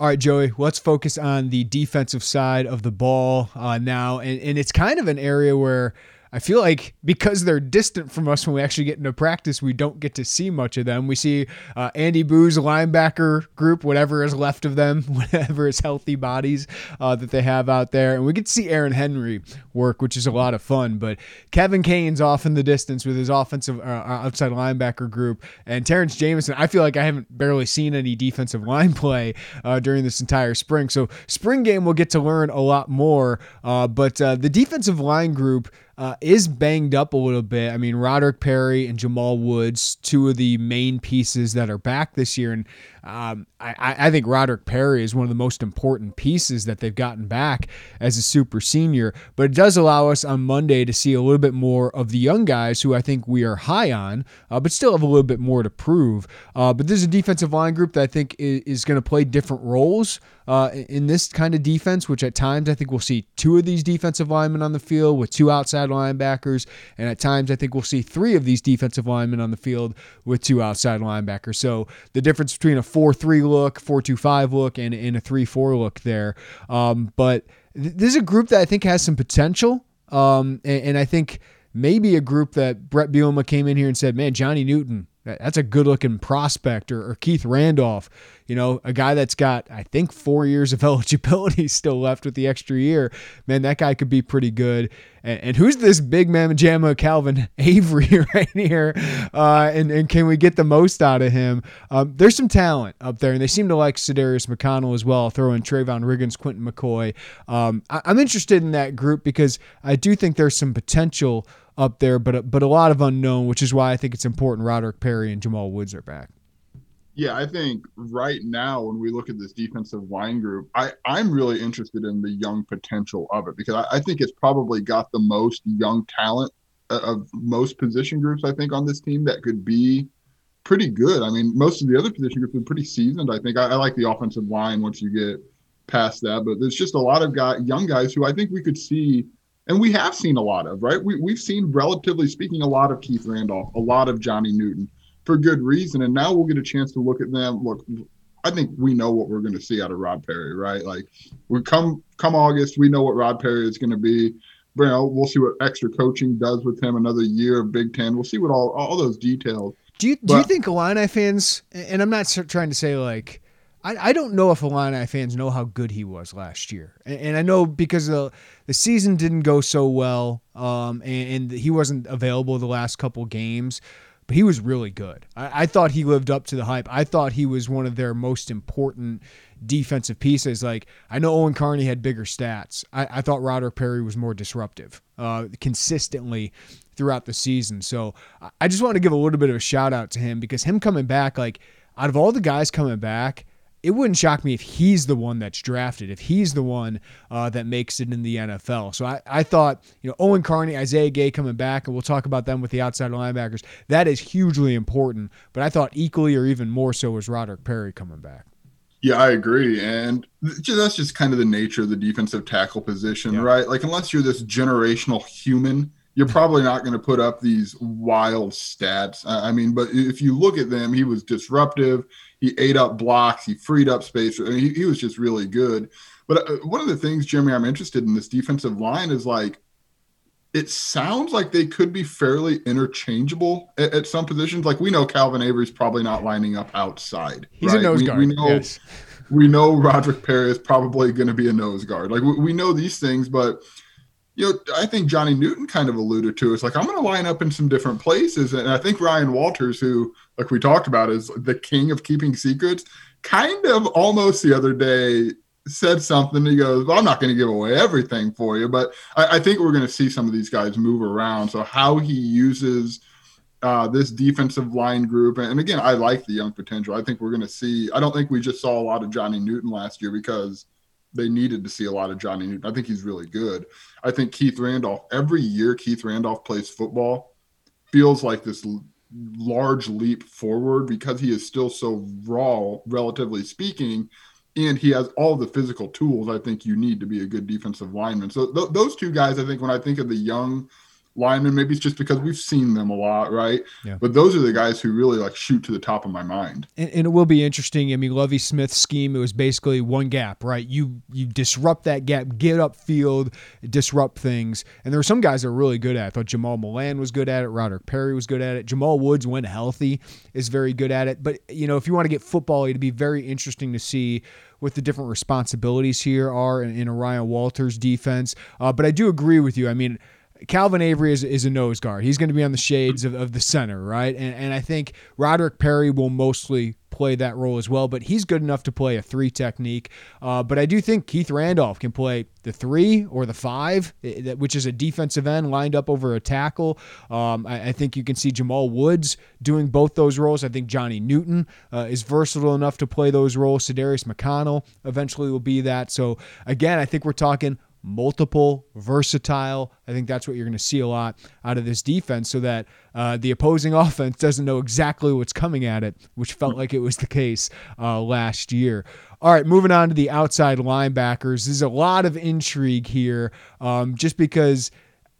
All right, Joey, let's focus on the defensive side of the ball uh, now. And, and it's kind of an area where I feel like because they're distant from us when we actually get into practice, we don't get to see much of them. We see uh, Andy Buh's linebacker group, whatever is left of them, whatever is healthy bodies uh, that they have out there. And we get to see Aaron Henry work, which is a lot of fun. But Kevin Kane's off in the distance with his offensive uh, uh outside linebacker group. And Terrence Jamison, I feel like I haven't barely seen any defensive line play uh, during this entire spring. So, spring game, we'll get to learn a lot more. Uh, but the defensive line group, uh, is banged up a little bit. I mean, Roderick Perry and Jamal Woods, two of the main pieces that are back this year, and um, I, I, think Roderick Perry is one of the most important pieces that they've gotten back as a super senior. But it does allow us on Monday to see a little bit more of the young guys who I think we are high on, uh, but still have a little bit more to prove. Uh, but there's a defensive line group that I think is, is going to play different roles uh, in this kind of defense, which at times I think we'll see two of these defensive linemen on the field with two outside linebackers. And at times I think we'll see three of these defensive linemen on the field with two outside linebackers. So the difference between a 4 3 look, 4 2 5 look, and, and a 3 4 look there. Um, but th- this is a group that I think has some potential. Um, and, and I think maybe a group that Bret Bielema came in here and said, man, Johnny Newton, that's a good looking prospect, or, or, Keith Randolph, you know, a guy that's got, I think, four years of eligibility still left with the extra year. Man, that guy could be pretty good. And, and who's this big man, Jamma Calvin Avery right here? Uh, and, and can we get the most out of him? Um, there's some talent up there, and they seem to like Sedarius McConnell as well. Throw in Trayvon Riggins, Quinton McCoy. Um, I, I'm interested in that group because I do think there's some potential up there, but but a lot of unknown, which is why I think it's important Roderick Perry and Jamal Woods are back. Yeah, I think right now when we look at this defensive line group, I, I'm really interested in the young potential of it because I, I think it's probably got the most young talent uh, of most position groups, I think, on this team that could be pretty good. I mean, most of the other position groups are pretty seasoned. I think I, I like the offensive line once you get past that, but there's just a lot of guy, young guys who I think we could see – and we have seen a lot of, right? We, we've seen, relatively speaking, a lot of Keith Randolph, a lot of Johnny Newton for good reason. And now we'll get a chance to look at them. Look, I think we know what we're going to see out of Rod Perry, right? Like we come come August, we know what Rod Perry is going to be. You know, we'll see what extra coaching does with him. Another year of Big Ten. We'll see what all all those details. Do you do you think Illini fans? And I'm not trying to say like I, I don't know if Illini fans know how good he was last year, and, and I know because the the season didn't go so well, um, and, and he wasn't available the last couple games. But he was really good. I, I, thought he lived up to the hype. I thought he was one of their most important defensive pieces. Like I know Owen Carney had bigger stats. I, I thought Roderick Perry was more disruptive uh, consistently throughout the season. So I just want to give a little bit of a shout out to him because him coming back, like out of all the guys coming back, it wouldn't shock me if he's the one that's drafted, if he's the one uh, that makes it in the NFL. So I, I thought, you know, Owen Carney, Isaiah Gay coming back, and we'll talk about them with the outside linebackers. That is hugely important. But I thought equally or even more so was Roderick Perry coming back. Yeah, I agree. And that's just kind of the nature of the defensive tackle position, yeah. right? Like, unless you're this generational human, you're probably not going to put up these wild stats. I mean, but if you look at them, he was disruptive he ate up blocks, he freed up space. I mean, he, he was just really good. But uh, one of the things, Jeremy, I'm interested in this defensive line is like, it sounds like they could be fairly interchangeable at, at some positions. Like we know Calvin Avery's probably not lining up outside. He's right? a nose we, guard. We know, yes. we know Roderick Perry is probably going to be a nose guard. Like we, we know these things, but you know, I think Johnny Newton kind of alluded to. It's like I'm going to line up in some different places, and I think Ryan Walters, who like we talked about, is the king of keeping secrets. Kind of almost the other day said something. He goes, "Well, I'm not going to give away everything for you, but I, I think we're going to see some of these guys move around. So how he uses." Uh, this defensive line group. And again, I like the young potential. I think we're going to see. I don't think we just saw a lot of Johnny Newton last year because they needed to see a lot of Johnny Newton. I think he's really good. I think Keith Randolph, every year Keith Randolph plays football, feels like this large leap forward because he is still so raw, relatively speaking. And he has all the physical tools I think you need to be a good defensive lineman. So th- those two guys, I think, when I think of the young linemen. Maybe it's just because we've seen them a lot, right? Yeah. But those are the guys who really like shoot to the top of my mind. And, and, it will be interesting. I mean, Lovie Smith's scheme it was basically one gap, right? You you disrupt that gap, get up field, disrupt things. And there were some guys that were really good at. it. I thought Jamal Milan was good at it. Roderick Perry was good at it. Jamal Woods, when healthy, is very good at it. But you know, if you want to get football, it'd be very interesting to see what the different responsibilities here are in, in Ryan Walters' defense. Uh, but I do agree with you. I mean. Calvin Avery is, is a nose guard. He's going to be on the shades of, of the center, right? And, and I think Roderick Perry will mostly play that role as well, but he's good enough to play a three technique. Uh, but I do think Keith Randolph can play the three or the five, which is a defensive end lined up over a tackle. Um, I, I, think you can see Jamal Woods doing both those roles. I think Johnny Newton uh, is versatile enough to play those roles. Sedarius McConnell eventually will be that. So again, I think we're talking multiple, versatile. I think that's what you're going to see a lot out of this defense so that uh, the opposing offense doesn't know exactly what's coming at it, which felt like it was the case uh, last year. All right, moving on to the outside linebackers. There's a lot of intrigue here um, just because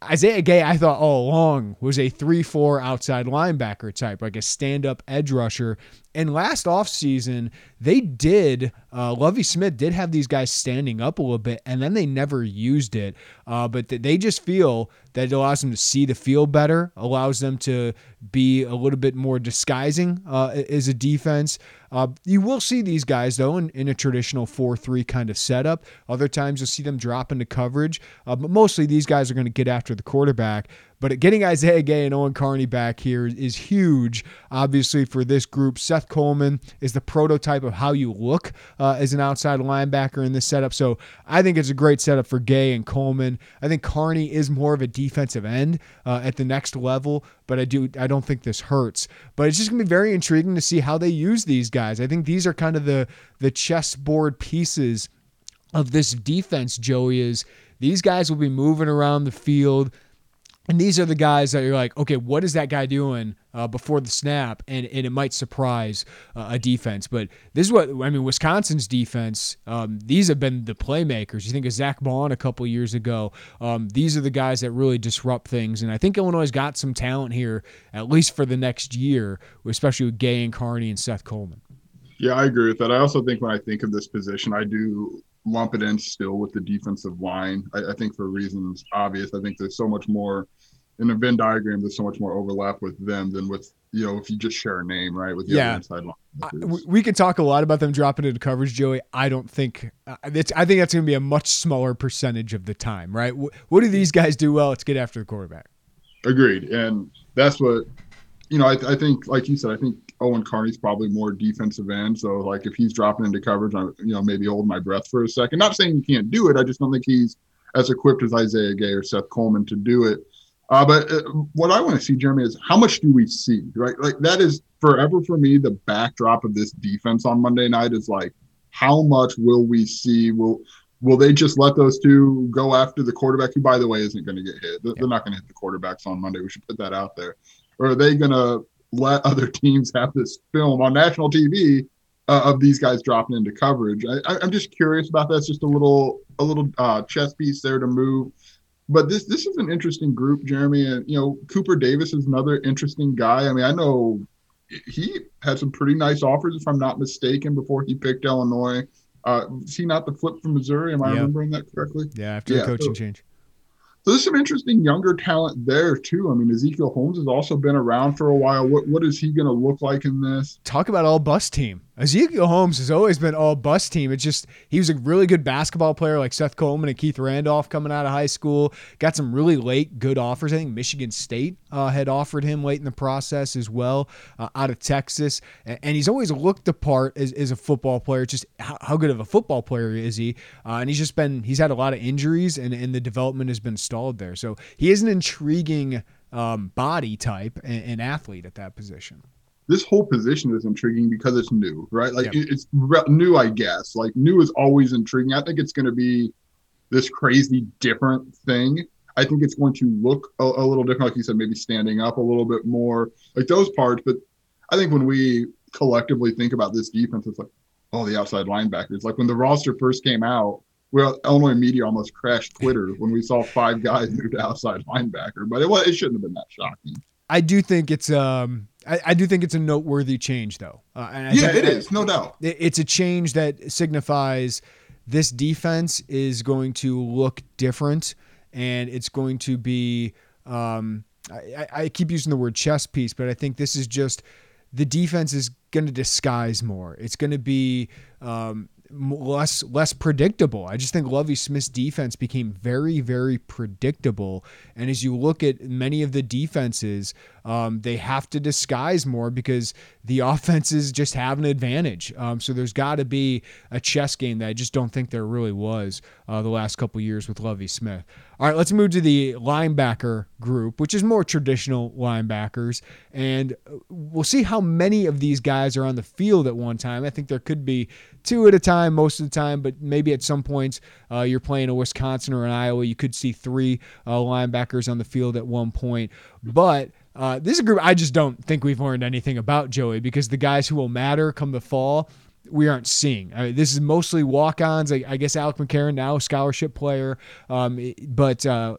Isaiah Gay, I thought all along, was a 3 4 outside linebacker type, like a stand up edge rusher. And last offseason, they did, uh, Lovie Smith did have these guys standing up a little bit, and then they never used it. Uh, but they just feel that it allows them to see the field better, allows them to be a little bit more disguising uh, as a defense. Uh, you will see these guys, though, in, in a traditional 4 3 kind of setup. Other times you'll see them drop into coverage, uh, but mostly these guys are going to get after the quarterback. But getting Isaiah Gay and Owen Carney back here is huge, obviously, for this group. Seth Coleman is the prototype of how you look uh, as an outside linebacker in this setup. So I think it's a great setup for Gay and Coleman. I think Carney is more of a defensive end uh, at the next level, but I do I don't think this hurts. But it's just gonna be very intriguing to see how they use these guys. I think these are kind of the the chessboard pieces of this defense. Joey is these guys will be moving around the field. And these are the guys that you're like, okay, what is that guy doing uh, before the snap? And, and it might surprise uh, a defense. But this is what, I mean, Wisconsin's defense, um, these have been the playmakers. You think of Zack Baun a couple years ago. Um, these are the guys that really disrupt things. And I think Illinois got some talent here, at least for the next year, especially with Gay and Carney and Seth Coleman. Yeah, I agree with that. I also think when I think of this position, I do lump it in still with the defensive line. I, I, think for reasons obvious. I think there's so much more in the Venn diagram. There's so much more overlap with them than with you know if you just share a name, right? With the yeah. inside line. I, we could talk a lot about them dropping into coverage, Joey. I don't think uh, it's. I think that's going to be a much smaller percentage of the time, right? What, what do these guys do well? Let's get after the quarterback. Agreed, and that's what you know, I, I, think, like you said, I think Owen Carney's probably more defensive end. So, like, if he's dropping into coverage, I'm, you know, maybe hold my breath for a second. Not saying he can't do it. I just don't think he's as equipped as Isaiah Gay or Seth Coleman to do it. Uh, but uh, what I want to see, Jeremy, is how much do we see, right? Like, that is forever for me the backdrop of this defense on Monday night is like, how much will we see? Will will they just let those two go after the quarterback, who, by the way, isn't going to get hit? They're, yeah. not going to hit the quarterbacks on Monday. We should put that out there or are they going to let other teams have this film on national TV uh, of these guys dropping into coverage? I, am just curious about that. It's just a little a little uh, chess piece there to move. But this this is an interesting group, Jeremy, and you know Cooper Davis is another interesting guy. I mean, I know he had some pretty nice offers, if I'm not mistaken, before he picked Illinois. Uh, is he not the flip from Missouri? Am I remembering that correctly? Yeah, after yeah, the coaching so, change. So there's some interesting younger talent there too. I mean, Ezekiel Holmes has also been around for a while. What what is he going to look like in this? Talk about all bus team. Ezekiel Holmes has always been all bus team. It's just he was a really good basketball player like Seth Coleman and Keith Randolph coming out of high school. Got some really late good offers. I think Michigan State uh, had offered him late in the process as well uh, out of Texas. And he's always looked the part as, as a football player. Just how, how, good of a football player is he? Uh, and he's just been he's had a lot of injuries and, and the development has been stalled there. So he is an intriguing um, body type and, and athlete at that position this whole position is intriguing because it's new, right? Like it's new, I guess. Like new is always intriguing. I think it's going to be this crazy different thing. I think it's going to look a, a, little different, like you said, maybe standing up a little bit more, like those parts. But I think when we collectively think about this defense, it's like, oh, the outside linebackers. Like when the roster first came out, well, Illinois media almost crashed Twitter when we saw five guys move to outside linebacker, but it was it shouldn't have been that shocking. I do think it's um I, I, do think it's a noteworthy change, though. Uh, yeah, it is, no doubt. It's a change that signifies this defense is going to look different, and it's going to be. Um, I, I keep using the word chess piece, but I think this is just the defense is going to disguise more. It's going to be um, less less predictable. I just think Lovie Smith's defense became very very predictable, and as you look at many of the defenses, um, they have to disguise more because the offenses just have an advantage. Um, so there's got to be a chess game that I just don't think there really was uh, the last couple years with Lovie Smith. All right, let's move to the linebacker group, which is more traditional linebackers. And uh, we'll see how many of these guys are on the field at one time. I think there could be two at a time most of the time, but maybe at some points uh, you're playing a Wisconsin or an Iowa, you could see three uh, linebackers on the field at one point. But uh, this is a group I just don't think we've learned anything about Joey because the guys who will matter come the fall we aren't seeing. I mean, this is mostly walk-ons. I, I, guess Alec McCarron now scholarship player, um, but uh,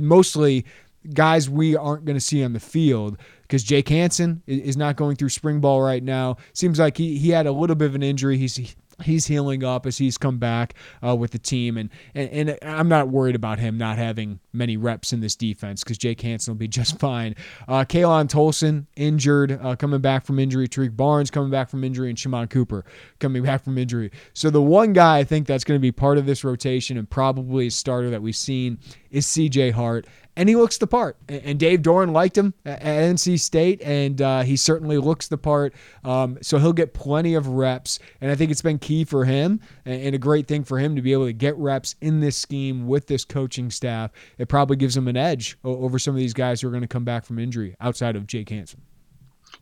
mostly guys we aren't going to see on the field because Jake Hansen is not going through spring ball right now. Seems like he, he had a little bit of an injury. He's he's healing up as he's come back uh, with the team, and, and and I'm not worried about him not having many reps in this defense because Jake Hansen will be just fine. Uh, Khalan Tolson injured, uh, coming back from injury. Tarique Barnes coming back from injury, and Shammond Cooper coming back from injury. So the one guy I think that's going to be part of this rotation and probably a starter that we've seen is C.J. Hart, and he looks the part. And Dave Doeren liked him at NC State, and uh, he certainly looks the part. Um, so he'll get plenty of reps, and I think it's been key for him and a great thing for him to be able to get reps in this scheme with this coaching staff. It probably gives him an edge over some of these guys who are going to come back from injury outside of Jake Hansen.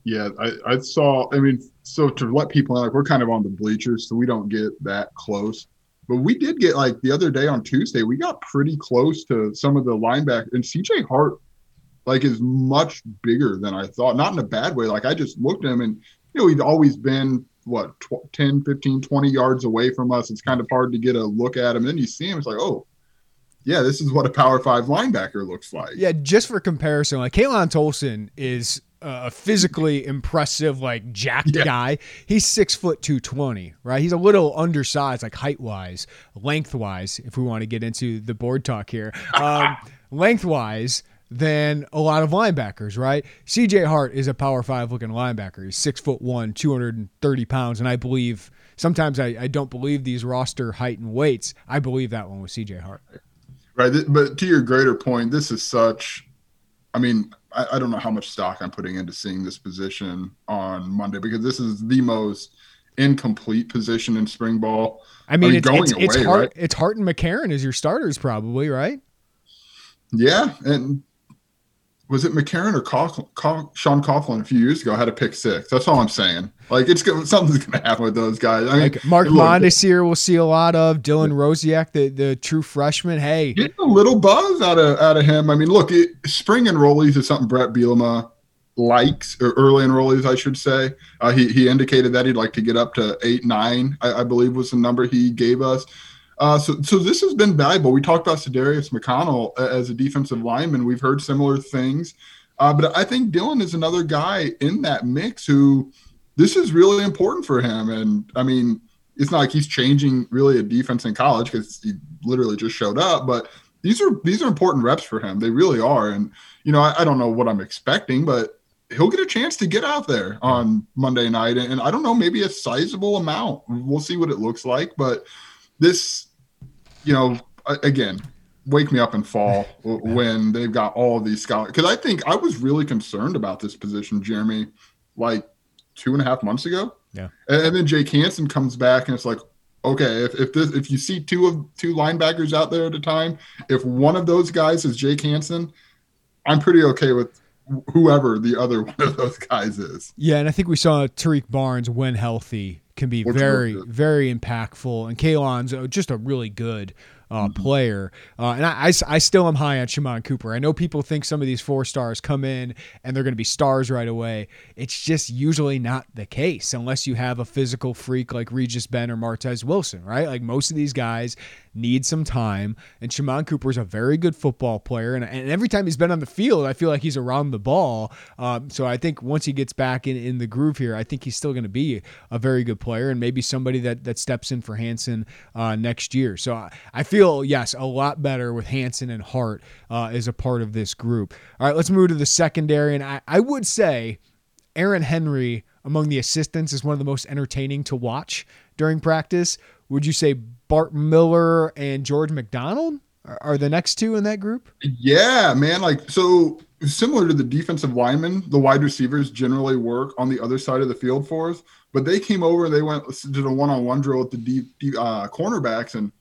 Yeah, I, I saw. I mean, so to let people know, like we're kind of on the bleachers, so we don't get that close. But we did get like the other day on Tuesday, we got pretty close to some of the linebackers. And CJ Hart, like, is much bigger than I thought. Not in a bad way. Like, I just looked at him and, you know, he'd always been, what, tw- 10, 15, 20 yards away from us. It's kind of hard to get a look at him. And then you see him, it's like, oh, yeah, this is what a power five linebacker looks like. Yeah, just for comparison, like Khalan Tolson is a physically impressive, like jacked yeah. guy. He's six foot two twenty, right? He's a little undersized, like height wise, lengthwise. If we want to get into the board talk here, um, lengthwise than a lot of linebackers, right? CJ Hart is a power five looking linebacker. He's six foot one, 230 pounds. And I believe sometimes I, I don't believe these roster height and weights. I believe that one was CJ Hart. Right. But to your greater point, this is such I mean, I, I, don't know how much stock I'm putting into seeing this position on Monday because this is the most incomplete position in spring ball. I mean, I mean it's, going it's, away, it's Hart, right? it's Hart and McCarron as your starters, probably, right? Yeah, and was it McCarron or Coughlin, Sean Coughlin a few years ago had a pick six. That's all I'm saying. Like it's gonna, something's going to happen with those guys. I mean, like Mark Mondesir we'll see a lot of Dylan Rosiak, the the true freshman. Hey, getting a little buzz out of out of him. I mean, look, it, spring enrollees is something Bret Bielema likes, or early enrollees, I should say. Uh, he he indicated that he'd like to get up to eight nine. I, I believe was the number he gave us. Uh, so, so this has been valuable. We talked about Sedarius McConnell as a defensive lineman. We've heard similar things, uh, but I think Dylan is another guy in that mix who this is really important for him. And I mean, it's not like he's changing really a defense in college because he literally just showed up, but these are these are important reps for him. They really are. And you know, I, I don't know what I'm expecting, but he'll get a chance to get out there on Monday night, and I don't know, maybe a sizable amount. We'll see what it looks like, but this, you know, again, wake me up in fall when they've got all these scholars. Because I think I was really concerned about this position, Jeremy, like two and a half months ago. Yeah. And, and then Jake Hansen comes back and it's like, okay, if, if this if you see two of two linebackers out there at a time, if one of those guys is Jake Hansen, I'm pretty okay with whoever the other one of those guys is. Yeah, and I think we saw Tarique Barnes when healthy can be Which very, very impactful. And Khalan's just a really good uh, mm-hmm. player. Uh, and I, I, I, still am high on Shammond Cooper. I know people think some of these four stars come in and they're going to be stars right away. It's just usually not the case unless you have a physical freak like Regis Ben or Martez Wilson, right? Like most of these guys need some time. And Shammond Cooper is a very good football player. And, and every time he's been on the field, I feel like he's around the ball. Um, so I think once he gets back in, in the groove here, I think he's still going to be a very good player and maybe somebody that, that steps in for Hansen uh, next year. So I, I feel feel, yes, a lot better with Hansen and Hart uh, as a part of this group. All right, let's move to the secondary. And I, I would say Aaron Henry among the assistants is one of the most entertaining to watch during practice. Would you say Bart Miller and George McDonald are the next two in that group? Yeah, man. Like, so similar to the defensive linemen, the wide receivers generally work on the other side of the field for us. But they came over and they went did a one on one drill with the deep, deep uh, cornerbacks, and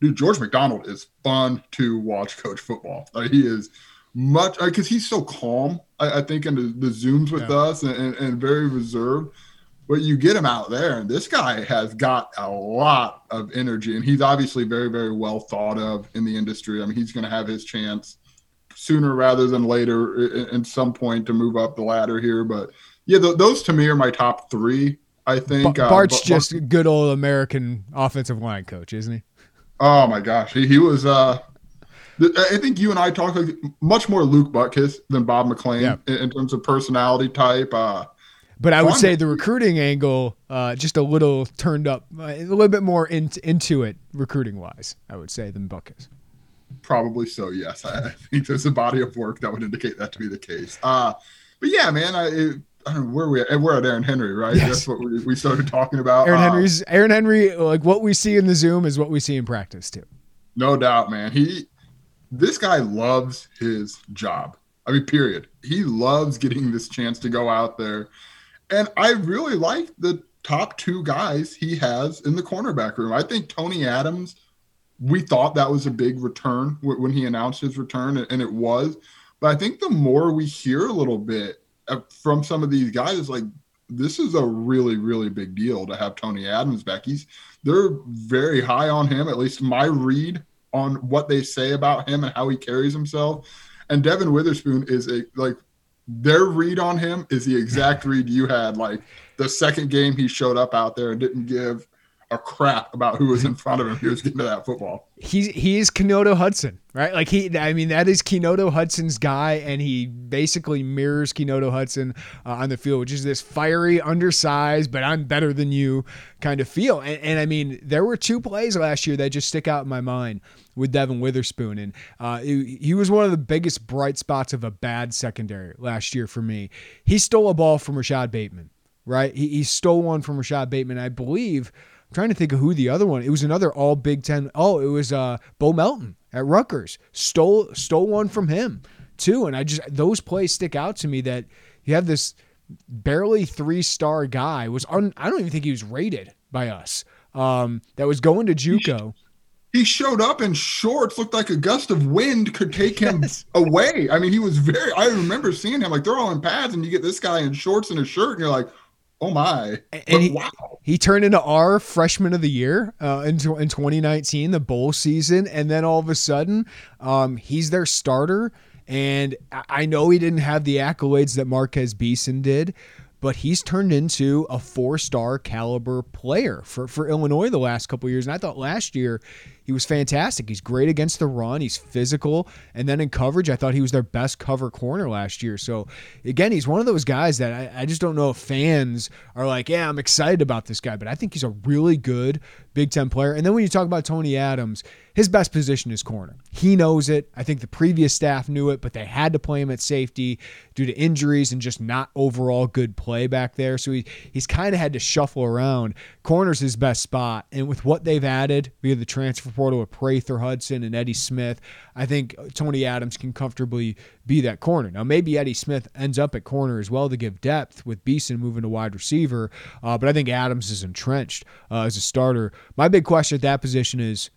dude, George McDonald is fun to watch coach football. Like he is much because he's so calm. I, I think in the, the zooms with yeah. us and, and, and, very reserved. But you get him out there, and this guy has got a lot of energy, and he's obviously very, very well thought of in the industry. I mean, he's going to have his chance sooner rather than later at some point to move up the ladder here. But yeah, th- those to me are my top three. I think uh, Bart's uh, just a good old American offensive line coach, isn't he? Oh my gosh, he, he was. uh I think you and I talk like much more Luke Butkus than Bob McLean yeah. in, in, terms of personality type. Uh, but I would say the recruiting angle, uh, just a little turned up, uh, a little bit more in, into it recruiting wise. I would say than Butkus. Probably so. Yes, I, I think there's a body of work that would indicate that to be the case. Uh, but yeah, man, I. It, I don't know where we at. We're at Aaron Henry, right? Yes. That's what we, we started talking about. Aaron uh, Henry's Aaron Henry, like what we see in the Zoom is what we see in practice too. No doubt, man. He this guy loves his job. I mean, period. He loves getting this chance to go out there. And I really like the top two guys he has in the cornerback room. I think Tony Adams, we thought that was a big return when he announced his return, and it was. But I think the more we hear a little bit uh, from some of these guys is like this is a really really big deal to have Tony Adams back. He's they're very high on him. At least my read on what they say about him and how he carries himself. And Devin Witherspoon is a like their read on him is the exact read you had. Like the second game he showed up out there and didn't give a crap about who was in front of him. He was getting to that football. He's he is Keynodo Hudson, right? Like he, I mean, that is Keynodo Hudson's guy, and he basically mirrors Keynodo Hudson uh, on the field, which is this fiery, undersized, but I'm better than you kind of feel. And, and I mean, there were two plays last year that just stick out in my mind with Devin Witherspoon, and uh, he, was one of the biggest bright spots of a bad secondary last year for me. He stole a ball from Rashad Bateman, right? He, he stole one from Rashad Bateman, I believe I'm trying to think of who the other one. It was another all Big Ten. Oh, it was uh, Bo Melton at Rutgers. Stole stole one from him too. And I just those plays stick out to me that you have this barely three star guy was un, I don't even think he was rated by us. Um, that was going to JUCO. He showed up in shorts, looked like a gust of wind could take him yes. away. I mean, he was very. I remember seeing him like they're all in pads, and you get this guy in shorts and a shirt, and you're like, oh my! And but, he, wow. he turned into our freshman of the year uh, in, in 2019, the bowl season, and then all of a sudden, um, he's their starter and I know he didn't have the accolades that Marquez Beeson did, but he's turned into a four-star caliber player for, for Illinois the last couple years. And I thought last year he was fantastic. He's great against the run. He's physical. And then in coverage, I thought he was their best cover corner last year. So again, he's one of those guys that I, I just don't know if fans are like, yeah, I'm excited about this guy. But I think he's a really good Big Ten player. And then when you talk about Tony Adams, his best position is corner. He knows it. I think the previous staff knew it, but they had to play him at safety due to injuries and just not overall good play back there. So he, he's kind of had to shuffle around. Corner's his best spot. And with what they've added via the transfer portal with Prather Hudson and Eddie Smith, I think Tony Adams can comfortably be that corner. Now, maybe Eddie Smith ends up at corner as well to give depth with Beeson moving to wide receiver, uh, but I think Adams is entrenched uh, as a starter. My big question at that position is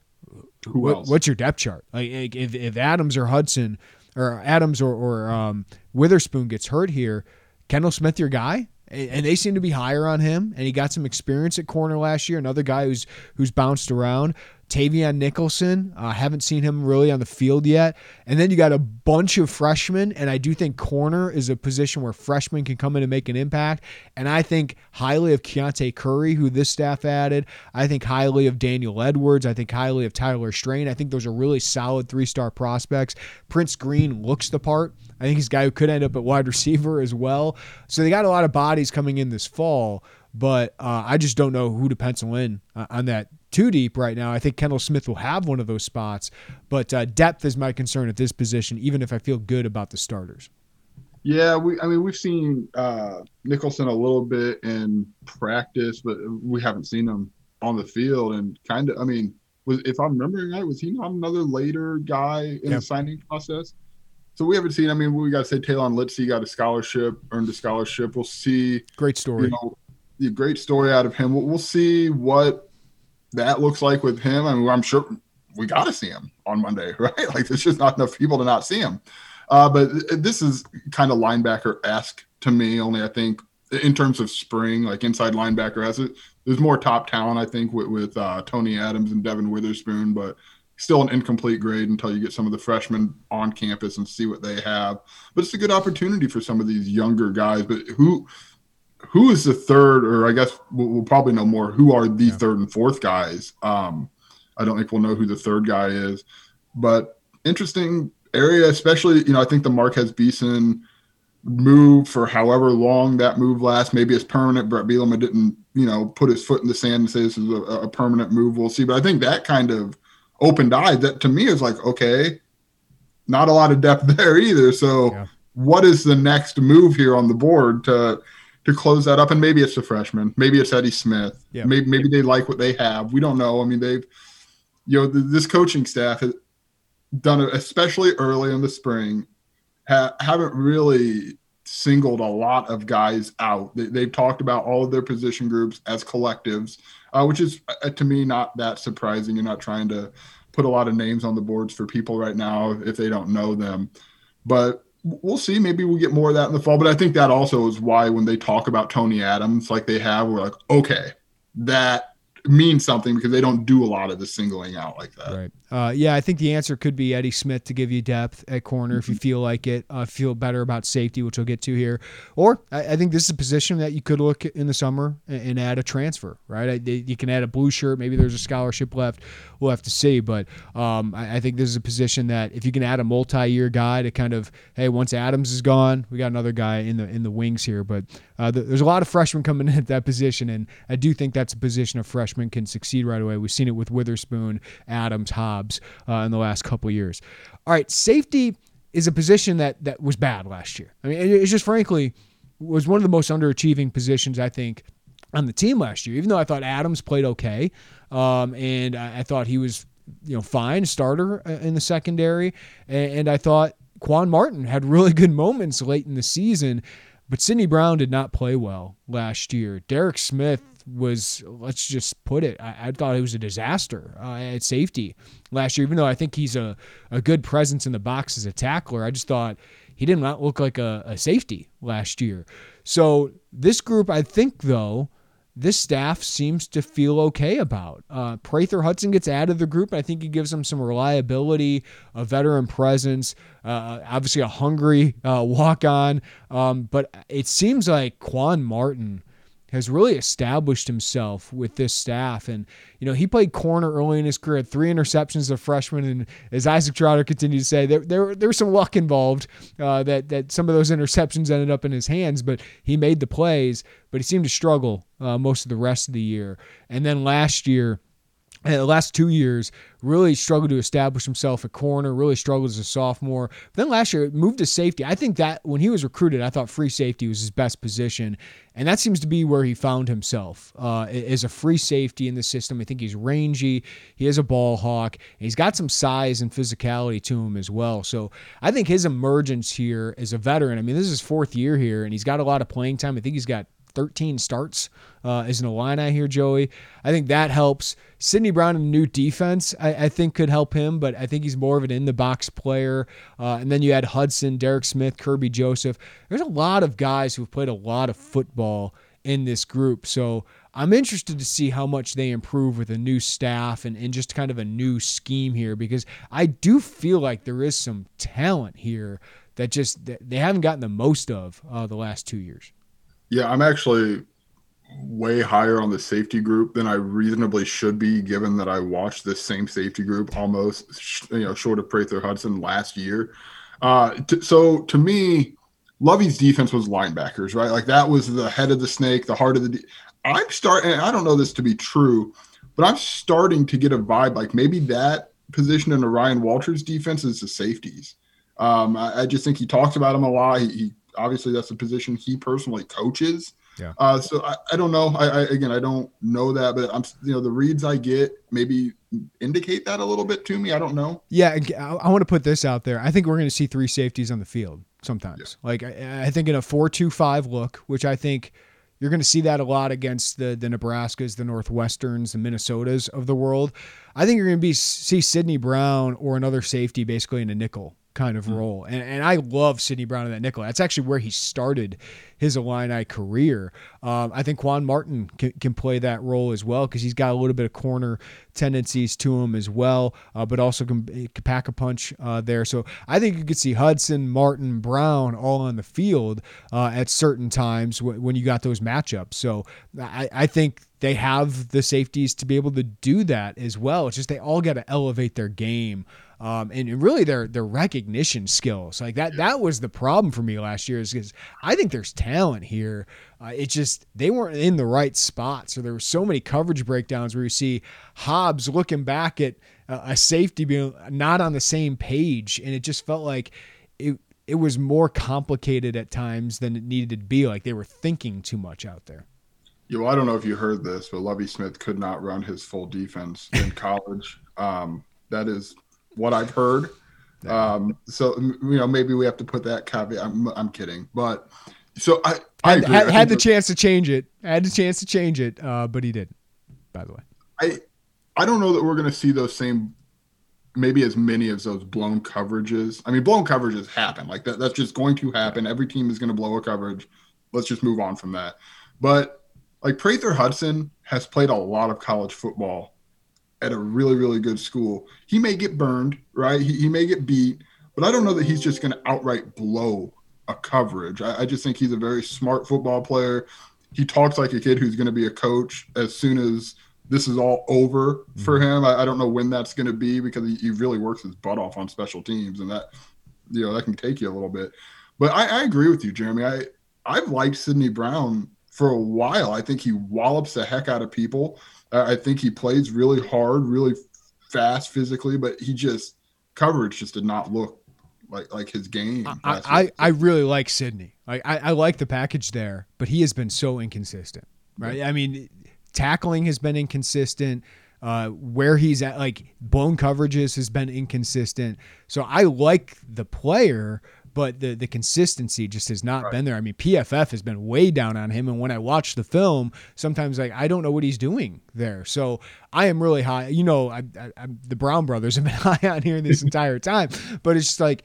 what, what's your depth chart? Like if, if Adams or Hudson or Adams or, or um, Witherspoon gets hurt here, Kendall Smith your guy? And they seem to be higher on him, and he got some experience at corner last year. Another guy who's who's bounced around. Tavian Nicholson, I uh, haven't seen him really on the field yet. And then you got a bunch of freshmen, and I do think corner is a position where freshmen can come in and make an impact. And I think highly of Keontae Curry, who this staff added. I think highly of Daniel Edwards. I think highly of Tyler Strain. I think those are really solid three star prospects. Prince Green looks the part. I think he's a guy who could end up at wide receiver as well. So they got a lot of bodies coming in this fall but uh, I just don't know who to pencil in uh, on that too deep right now. I think Kendall Smith will have one of those spots, but uh, depth is my concern at this position, even if I feel good about the starters. Yeah, we. I mean, we've seen uh, Nicholson a little bit in practice, but we haven't seen him on the field. And kind of, I mean, was if I'm remembering right, was he not another later guy in yep. the signing process? So we haven't seen. I mean, we got to say Taylon Litzy got a scholarship, earned a scholarship. We'll see. Great story. You know, great story out of him. We'll, we'll see what that looks like with him. I mean, I'm sure we got to see him on Monday, right? Like, there's just not enough people to not see him. Uh, but this is kind of linebacker esque to me. Only I think in terms of spring, like inside linebacker has it. There's more top talent, I think, with, with uh, Tony Adams and Devin Witherspoon, but still an incomplete grade until you get some of the freshmen on campus and see what they have. But it's a good opportunity for some of these younger guys. But who who is the third, or I guess we'll, we'll probably know more. Who are the yeah. third and fourth guys? Um, I don't think we'll know who the third guy is, but interesting area, especially you know I think the Marquez Beeson move for however long that move lasts. Maybe it's permanent. Bret Bielema didn't you know put his foot in the sand and say this is a, a permanent move. We'll see, but I think that kind of opened eyes. That to me is like okay, not a lot of depth there either. So. Yeah. What is the next move here on the board to to close that up. And maybe it's the freshman, maybe it's Eddie Smith. Yeah. Maybe maybe they like what they have. We don't know. I mean, they've you know this coaching staff has done it, especially early in the spring. Ha- haven't really singled a lot of guys out. They, have talked about all of their position groups as collectives, uh, which is uh, to me not that surprising. You're not trying to put a lot of names on the boards for people right now if they don't know them. But we'll see. Maybe we'll get more of that in the fall. But I think that also is why when they talk about Tony Adams, like they have, we're like, okay, that means something because they don't do a lot of the singling out like that. Right. Uh, yeah, I think the answer could be Eddie Smith to give you depth at corner mm-hmm. if you mm-hmm. feel like it. Uh, feel better about safety, which we'll get to here. Or I, I, think this is a position that you could look in the summer and, and add a transfer. Right. I, they, you can add a blue shirt. Maybe there's a scholarship left. We'll have to see. But um, I, I, think this is a position that if you can add a multi-year guy to kind of hey, once Adams is gone, we got another guy in the in the wings here. But uh, the, there's a lot of freshmen coming in at that position, and I do think that's a position a freshman can succeed right away. We've seen it with Witherspoon, Adams, Hobbs uh, in the last couple years. All right, safety is a position that that was bad last year. I mean, it's just frankly was one of the most underachieving positions I think on the team last year. Even though I thought Adams played okay, um, and I, I, thought he was you know fine starter uh, in the secondary, and, and I thought Quan Martin had really good moments late in the season, but Sidney Brown did not play well last year. Derek Smith was, let's just put it, I, I thought it was a disaster uh, at safety last year, even though I think he's a, a good presence in the box as a tackler. I just thought he did not look like a, a safety last year. So this group, I think, though, this staff seems to feel okay about. Uh, Prather Hudson gets out of the group. I think he gives them some reliability, a veteran presence, uh, obviously a hungry uh, walk on. Um, but it seems like Quan Martin has really established himself with this staff. And, you know, he played corner early in his career, had three interceptions as a freshman. And as Isaac Trotter continued to say, there, there, there was some luck involved uh, that, that some of those interceptions ended up in his hands, but he made the plays, but he seemed to struggle uh, most of the rest of the year. And then last year, the last two years really struggled to establish himself at corner really struggled as a sophomore. Then last year moved to safety. I think that when he was recruited i thought free safety was his best position and that seems to be where he found himself uh, as a free safety in the system. I think he's rangy he is a ball hawk he's got some size and physicality to him as well. So i think his emergence here as a veteran i mean this is his fourth year here and he's got a lot of playing time. I think he's got 13 starts uh, as an Illini here, Joey. I think that helps. Sydney Brown in new defense, I, I, think could help him, but I think he's more of an in the box player. Uh, and then you had Hudson, Derek Smith, Kirby Joseph. There's a lot of guys who've played a lot of football in this group. So I'm interested to see how much they improve with a new staff and, and just kind of a new scheme here because I do feel like there is some talent here that just they haven't gotten the most of uh, the last two years. Yeah, I'm actually way higher on the safety group than I reasonably should be, given that I watched this same safety group almost, you know, short of Prather Hudson last year. Uh, t- so to me, Lovie's defense was linebackers, right? Like that was the head of the snake, the heart of the. De- I'm starting. I don't know this to be true, but I'm starting to get a vibe like maybe that position in Ryan Walters defense is the safeties. Um, I, I, just think he talks about him a lot. He, he obviously that's the position he personally coaches. Yeah. Uh, so I, I don't know. I, I, again I don't know that, but I'm you know the reads I get maybe indicate that a little bit to me. I don't know. Yeah, I, I want to put this out there. I think we're going to see three safeties on the field sometimes. Yeah. Like I, I think in a four-two-five look, which I think you're going to see that a lot against the the Nebraskas, the Northwesterns, the Minnesotas of the world. I think you're going to be see Sydney Brown or another safety basically in a nickel kind of mm. role. And, and I love Sydney Brown in that nickel. That's actually where he started his Illini career. Um, I think Quan Martin can, can, play that role as well because he's got a little bit of corner tendencies to him as well, uh, but also can, can, pack a punch uh, there. So I think you could see Hudson, Martin, Brown all on the field uh, at certain times w- when you got those matchups. So I, I think they have the safeties to be able to do that as well. It's just they all got to elevate their game um, and really their their recognition skills. Like that that was the problem for me last year is because I think there's talent here. Uh, it just they weren't in the right spot. So there were so many coverage breakdowns where you see Hobbs looking back at uh, a safety being not on the same page, and it just felt like it it was more complicated at times than it needed to be. Like they were thinking too much out there. Yeah, well, I don't know if you heard this, but Lovie Smith could not run his full defense in college. Um, that is what I've heard. Um, so you know, maybe we have to put that caveat. I'm, I'm kidding, but so I, I had, had, had the chance to change it. Had the chance to change it, uh, but he didn't. By the way, I I don't know that we're going to see those same, maybe as many of those blown coverages. I mean, blown coverages happen. Like that. That's just going to happen. Every team is going to blow a coverage. Let's just move on from that. But like Prather Hudson has played a lot of college football at a really, really good school, he may get burned, right? He, he may get beat, but I don't know that he's just going to outright blow a coverage. I, I, just think he's a very smart football player. He talks like a kid who's going to be a coach as soon as this is all over for mm-hmm. him. I, I don't know when that's going to be because he, he, really works his butt off on special teams, and that you know that can take you a little bit. But I, I agree with you, Jeremy. I I've liked Sydney Brown for a while. I think he wallops the heck out of people. I think he plays really hard, really fast physically, but he just coverage just did not look like like his game. I I, I, really like Sydney. I, I like the package there, but he has been so inconsistent. Right? Yeah. I mean, tackling has been inconsistent. Uh, where he's at, like blown coverages has been inconsistent. So I like the player, but the the consistency just has not right. been there. I mean, PFF has been way down on him, and when I watch the film, sometimes like I don't know what he's doing there. So I am really high. You know, I, I, the Brown brothers have been high on here this entire time, but it's just like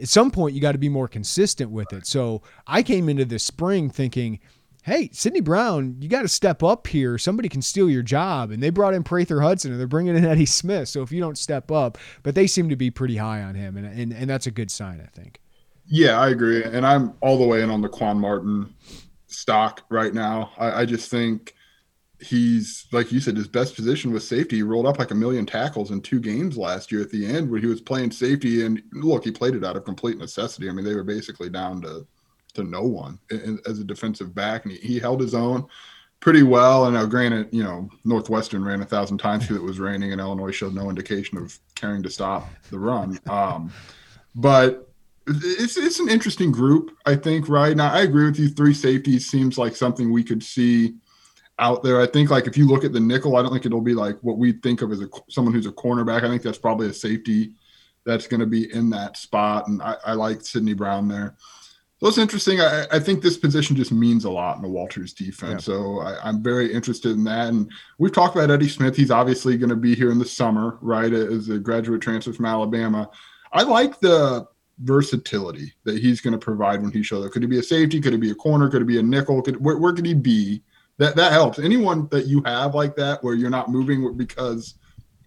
at some point you got to be more consistent with it. So I came into this spring thinking hey, Sydney Brown, you got to step up here. Somebody can steal your job. And they brought in Prather Hudson and they're bringing in Eddie Smith. So if you don't step up, but they seem to be pretty high on him. And, and, and that's a good sign, I think. Yeah, I agree. And I'm all the way in on the Quan Martin stock right now. I, I just think he's, like you said, his best position was safety. He rolled up like a million tackles in two games last year at the end where he was playing safety. And look, he played it out of complete necessity. I mean, they were basically down to to no one as a defensive back, and he, he held his own pretty well. And now, granted, you know, Northwestern ran a thousand times because it was raining, and Illinois showed no indication of caring to stop the run. Um, but it's it's an interesting group, I think. Right now, I agree with you. Three safeties seems like something we could see out there. I think like if you look at the nickel, I don't think it'll be like what we think of as a someone who's a cornerback. I think that's probably a safety that's going to be in that spot, and I, I like Sydney Brown there. So it's interesting. I, I, think this position just means a lot in the Walters defense. Yeah. So I, am very interested in that. And we've talked about Eddie Smith. He's obviously going to be here in the summer, right, as a graduate transfer from Alabama. I like the versatility that he's going to provide when he shows up. Could he be a safety? Could he be a corner? Could he be a nickel? Could, where, where could he be? That that helps. Anyone that you have like that, where you're not moving because,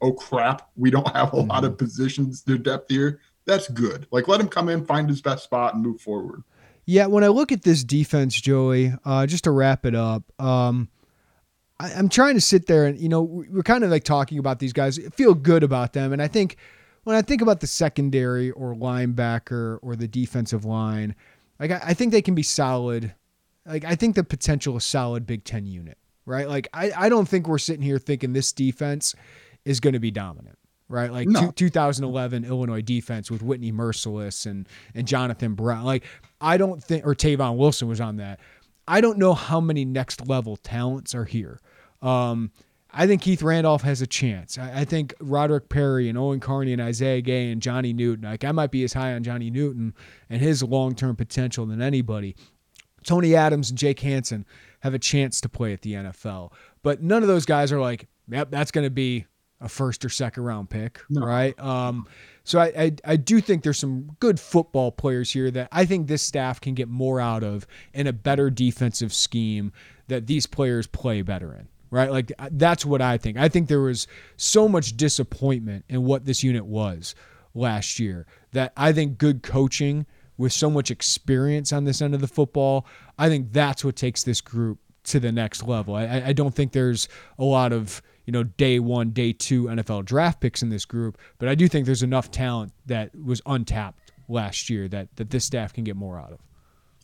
oh crap, we don't have a mm-hmm. lot of mm-hmm. positions to depth here. That's good. Like let him come in, find his best spot, and move forward. Yeah, when I look at this defense, Joey, uh, just to wrap it up, um, I, am trying to sit there and you know we're kind of like talking about these guys, feel good about them, and I think when I think about the secondary or linebacker or the defensive line, like I, I think they can be solid. Like I think the potential is solid Big Ten unit, right? Like I, I don't think we're sitting here thinking this defense is going to be dominant right? Like no. 2011 Illinois defense with Whitney Mercilus and and Jonathan Brown. Like I don't think or Tavon Wilson was on that. I don't know how many next level talents are here. Um, I think Keith Randolph has a chance. I, I, think Roderick Perry and Owen Carney and Isaiah Gay and Johnny Newton. Like I might be as high on Johnny Newton and his long term potential than anybody. Tony Adams and Jake Hansen have a chance to play at the NFL, but none of those guys are like, yep, that's going to be a first or second round pick, no. right? Um, so I, I, I do think there's some good football players here that I think this staff can get more out of in a better defensive scheme that these players play better in. Right, like uh, that's what I think. I think there was so much disappointment in what this unit was last year that I think good coaching with so much experience on this end of the football, I think that's what takes this group to the next level. I, I don't think there's a lot of you know, day one, day two NFL draft picks in this group. But I do think there's enough talent that was untapped last year that that this staff can get more out of.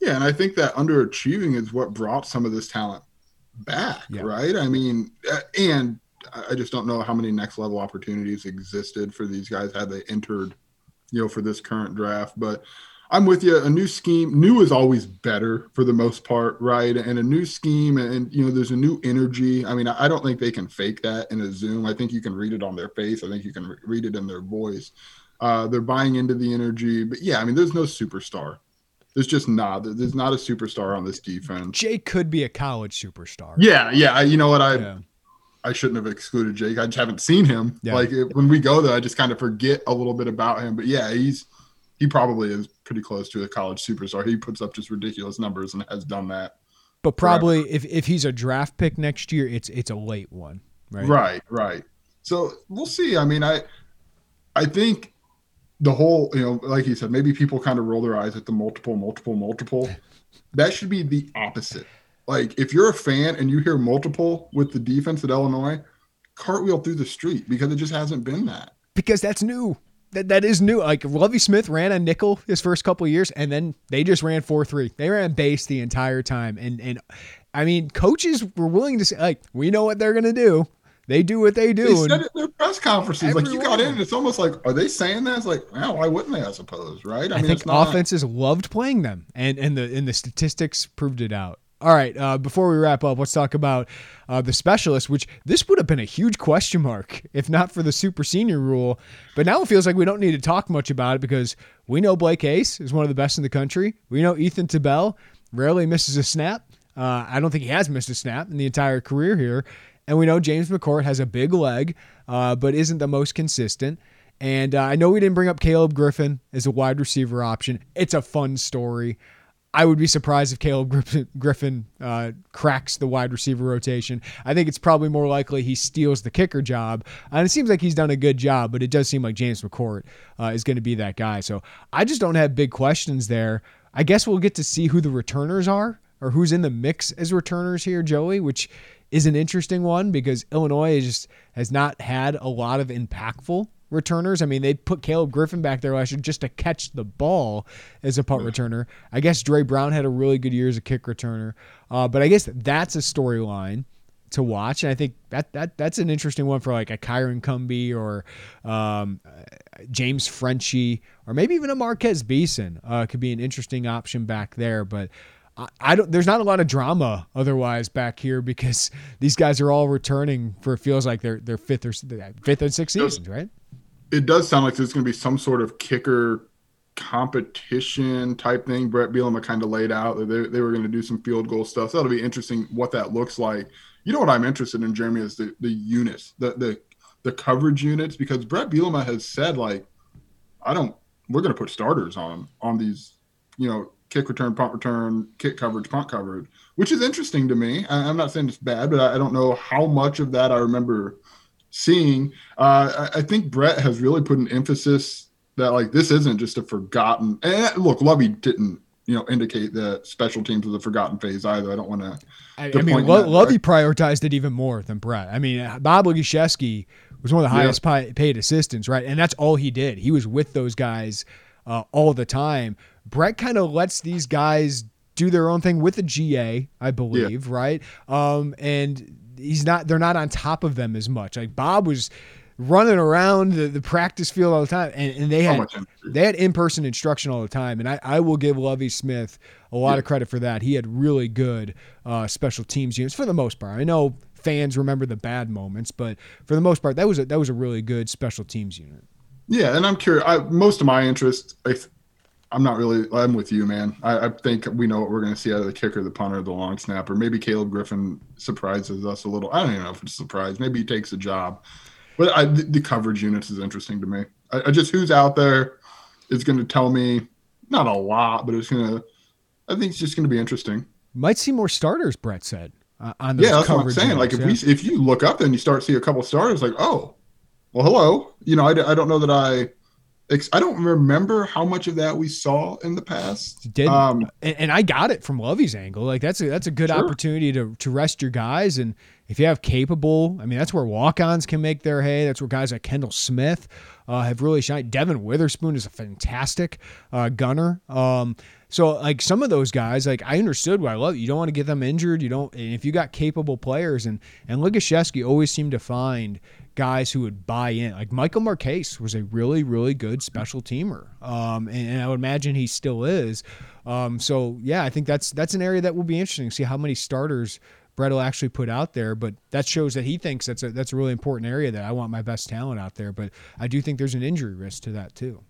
Yeah, and I think that underachieving is what brought some of this talent back, yeah. right? I mean, uh, and I just don't know how many next level opportunities existed for these guys had they entered, you know, for this current draft. But I'm with you. A new scheme, new is always better for the most part, right? And a new scheme, and you know, there's a new energy. I mean, I don't think they can fake that in a Zoom. I think you can read it on their face. I think you can read it in their voice. Uh, they're buying into the energy, but yeah, I mean, there's no superstar. There's just not. There's not a superstar on this defense. Jake could be a college superstar. Yeah, yeah. You know what? I yeah. I shouldn't have excluded Jake. I just haven't seen him. Yeah. Like when we go there, I just kind of forget a little bit about him. But yeah, he's he probably is pretty close to a college superstar. He puts up just ridiculous numbers and has done that. But probably if, if he's a draft pick next year, it's it's a late one, right? Right, right. So we'll see. I mean, I I think the whole, you know, like you said, maybe people kind of roll their eyes at the multiple, multiple, multiple. that should be the opposite. Like if you're a fan and you hear multiple with the defense at Illinois, cartwheel through the street because it just hasn't been that. Because that's new that, that is new. Like Lovie Smith ran a nickel his first couple years, and then they just ran four three. They ran base the entire time, and and I mean, coaches were willing to say like, we know what they're gonna do. They do what they do. They said it in their press conferences. Everyone. Like you got in, it's almost like, are they saying that? It's like, well, why wouldn't they? I suppose, right? I, I mean, think not... offenses loved playing them, and and the and the statistics proved it out. All right. Uh, before we wrap up, let's talk about uh, the specialist, which this would have been a huge question mark if not for the super senior rule. But now it feels like we don't need to talk much about it because we know Blake Hayes is one of the best in the country. We know Ethan Tabel rarely misses a snap. Uh, I don't think he has missed a snap in the entire career here. And we know James McCourt has a big leg, uh, but isn't the most consistent. And uh, I know we didn't bring up Caleb Griffin as a wide receiver option. It's a fun story. I would be surprised if Caleb Griffin, uh, cracks the wide receiver rotation. I think it's probably more likely he steals the kicker job. And it seems like he's done a good job, but it does seem like James McCourt uh, is going to be that guy. So I just don't have big questions there. I guess we'll get to see who the returners are or who's in the mix as returners here, Joey, which is an interesting one because Illinois just has not had a lot of impactful returners. I mean, they put Caleb Griffin back there last year just to catch the ball as a punt returner. I guess Dre Brown had a really good year as a kick returner. Uh, but I guess that's a storyline to watch, and I think that that that's an interesting one for like a Kyron Cumby or um, James Frenchie or maybe even a Marquez Beeson uh, could be an interesting option back there. But I, don't. There's not a lot of drama otherwise back here because these guys are all returning for it feels like their their fifth or fifth and sixth seasons, right? it does sound like there's going to be some sort of kicker competition type thing. Bret Bielema kind of laid out that they, they were going to do some field goal stuff. So that'll be interesting what that looks like. You know what I'm interested in, Jeremy, is the the units, the the the coverage units, because Bret Bielema has said like, I don't, we're going to put starters on on these, you know, kick return, punt return, kick coverage, punt coverage, which is interesting to me. I, am not saying it's bad, but I, I don't know how much of that I remember seeing. Uh, I, I, think Bret has really put an emphasis that like this isn't just a forgotten. And look, Lovie didn't you know indicate that special teams was a forgotten phase either. I don't want to. I, I mean, Lo- Lovie prioritized it even more than Bret. I mean, Bob Ligashesky was one of the highest yeah. paid assistants, right? And that's all he did. He was with those guys uh, all the time. Bret kind of lets these guys do their own thing with the GA, I believe, yeah. right? Um, and he's not they're not on top of them as much. Like Bob was running around the, the practice field all the time and, and they had they had in-person instruction all the time and I, I will give Lovie Smith a lot yeah. of credit for that. He had really good uh, special teams units for the most part. I know fans remember the bad moments, but for the most part that was a, that was a really good special teams unit. Yeah, and I'm curious. I, most of my interest, I, I'm not really. I'm with you, man. I, I think we know what we're going to see out of the kicker, the punter, the long snapper. Maybe Caleb Griffin surprises us a little. I don't even know if it's a surprise. Maybe he takes a job. But I, the, the, coverage units is interesting to me. I, I just who's out there is going to tell me not a lot, but it's going to. I think it's just going to be interesting. Might see more starters. Bret said uh, on those yeah, that's what I'm saying. Units, like if yeah. we if you look up and you start see a couple starters, like oh, well, hello. You know, I, I don't know that I I don't remember how much of that we saw in the past. Did um, and, and, I got it from Lovie's angle. Like that's a that's a good sure. opportunity to to rest your guys, and if you have capable, I mean that's where walk-ons can make their hay. That's where guys like Kendall Smith uh, have really shined. Devin Witherspoon is a fantastic uh, gunner. Um, so like some of those guys, like I understood why I love it. You don't want to get them injured. You don't. And if you got capable players, and and Ligashesky always seemed to find guys who would buy in. Like Michael Marquez was a really, really good special teamer, um, and, and, I would imagine he still is. Um, so yeah, I think that's that's an area that will be interesting. To see how many starters Bret will actually put out there, but that shows that he thinks that's a that's a really important area that I want my best talent out there. But I do think there's an injury risk to that too.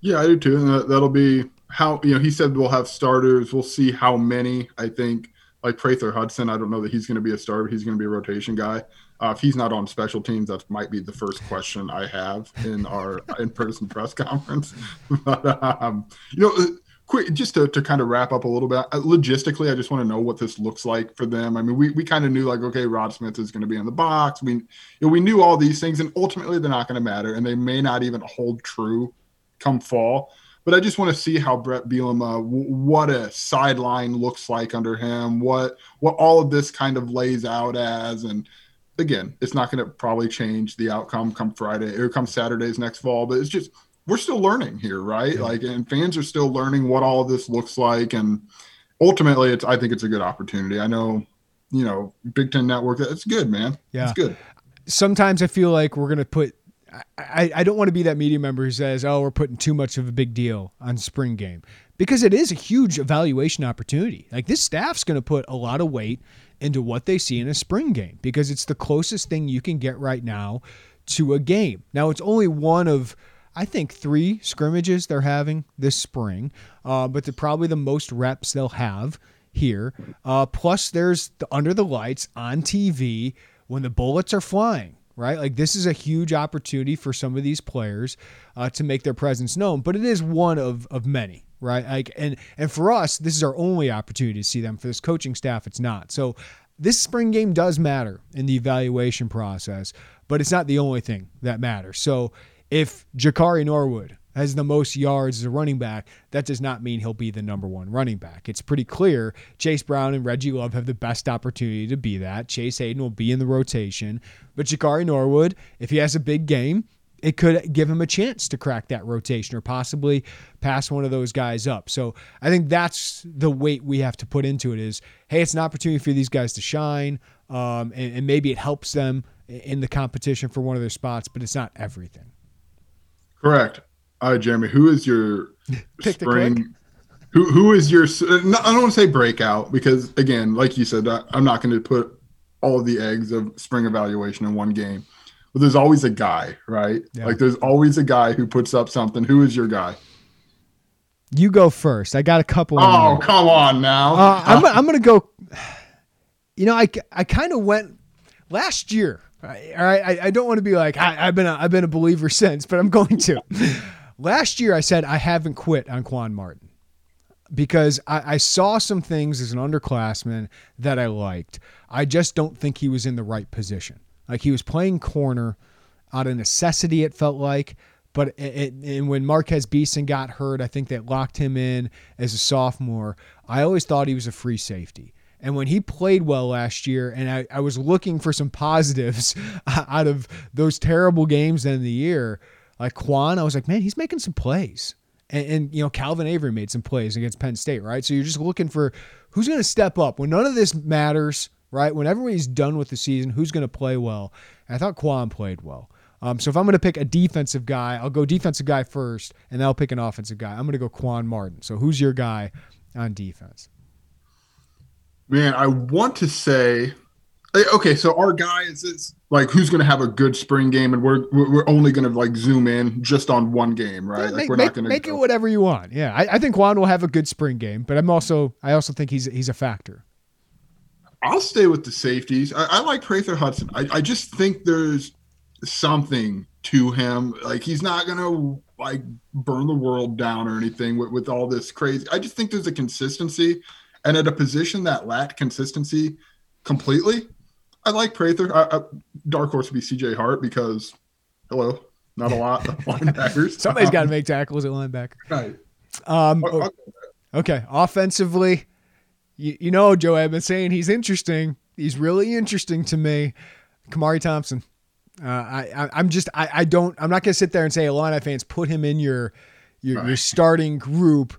Yeah, I do too, and that, that'll be how you know he said we'll have starters. We'll see how many. I think like Prather Hudson, I don't know that he's going to be a starter. He's going to be a rotation guy. Uh, if he's not on special teams, that might be the first question I have in our in-person press conference. but um, you know, uh, quick, just to, to kind of wrap up a little bit. Uh, logistically, I just want to know what this looks like for them. I mean, we, we kind of knew like, okay, Rod Smith is going to be in the box. We you know, we knew all these things, and ultimately they're not going to matter, and they may not even hold true come fall. But I just want to see how Bret Bielema, what a sideline looks like under him, what what all of this kind of lays out as, and again, it's not going to probably change the outcome come Friday or come Saturdays next fall, but it's just we're still learning here, right? Yeah. Like, and fans are still learning what all of this looks like, and ultimately, it's I think it's a good opportunity. I know, you know, Big Ten Network, it's good, man. Yeah, it's good. Sometimes I feel like we're going to put I, I don't want to be that media member who says, oh, we're putting too much of a big deal on spring game because it is a huge evaluation opportunity. Like this staff's going to put a lot of weight into what they see in a spring game because it's the closest thing you can get right now to a game. Now, it's only one of, I think, three scrimmages they're having this spring, uh, but they're probably the most reps they'll have here. Uh, plus, there's the under the lights on TV when the bullets are flying right? Like this is a huge opportunity for some of these players uh, to make their presence known, but it is one of of many, right? Like and and for us, this is our only opportunity to see them. For this coaching staff, it's not. So this spring game does matter in the evaluation process, but it's not the only thing that matters. So if Jakari Norwood has the most yards as a running back, that does not mean he'll be the number one running back. It's pretty clear Chase Brown and Reggie Love have the best opportunity to be that. Chase Hayden will be in the rotation, but Jakari Norwood, if he has a big game, it could give him a chance to crack that rotation or possibly pass one of those guys up. So I think that's the weight we have to put into it is, hey, it's an opportunity for these guys to shine. Um, and, and maybe it helps them in the competition for one of their spots, but it's not everything. Correct. All right, Jeremy, who is your spring? Who who is your? I don't want to say breakout because again, like you said, I, am not going to put all the eggs of spring evaluation in one game. But there's always a guy, right? Yeah. Like there's always a guy who puts up something. Who is your guy? You go first. I got a couple. Oh, come on now. Uh, I'm, I'm going to go. You know, I, I kind of went last year. All right, I, I don't want to be like I, have been a, I've been a believer since, but I'm going to. Last year, I said I haven't quit on Quan Martin because I, I, saw some things as an underclassman that I liked. I just don't think he was in the right position. Like he was playing corner out of necessity, it felt like. But it, it, and when Marquez Beeson got hurt, I think that locked him in as a sophomore. I always thought he was a free safety. And when he played well last year, and I, I was looking for some positives out of those terrible games in the year, like Quan, I was like, man, he's making some plays. And, and, you know, Calvin Avery made some plays against Penn State, right? So you're just looking for who's going to step up when none of this matters, right? When everybody's done with the season, who's going to play well? And I thought Quan played well. Um, so if I'm going to pick a defensive guy, I'll go defensive guy first, and then I'll pick an offensive guy. I'm going to go Quan Martin. So who's your guy on defense? Man, I want to say, okay, so our guy is, is like who's going to have a good spring game, and we're we're only going to like zoom in just on one game, right? Yeah, like make, we're not going to make go. it whatever you want. Yeah, I, I think Quan will have a good spring game, but I'm also I also think he's he's a factor. I'll stay with the safeties. I, I like Prather Hudson. I, I just think there's something to him. Like he's not gonna like burn the world down or anything with, with all this crazy. I just think there's a consistency, and at a position that lacked consistency completely, I like Prather. I, I, dark horse would be CJ Hart because, hello, not a lot of linebackers. Somebody's um, got to make tackles at linebacker. Right. Um, okay. Offensively, you, you know, Joe, I've been saying he's interesting. He's really interesting to me. Khmari Thompson. Uh, I, I, am just, I, I don't, I'm not going to sit there and say, Illini fans, put him in your, your, right. your starting group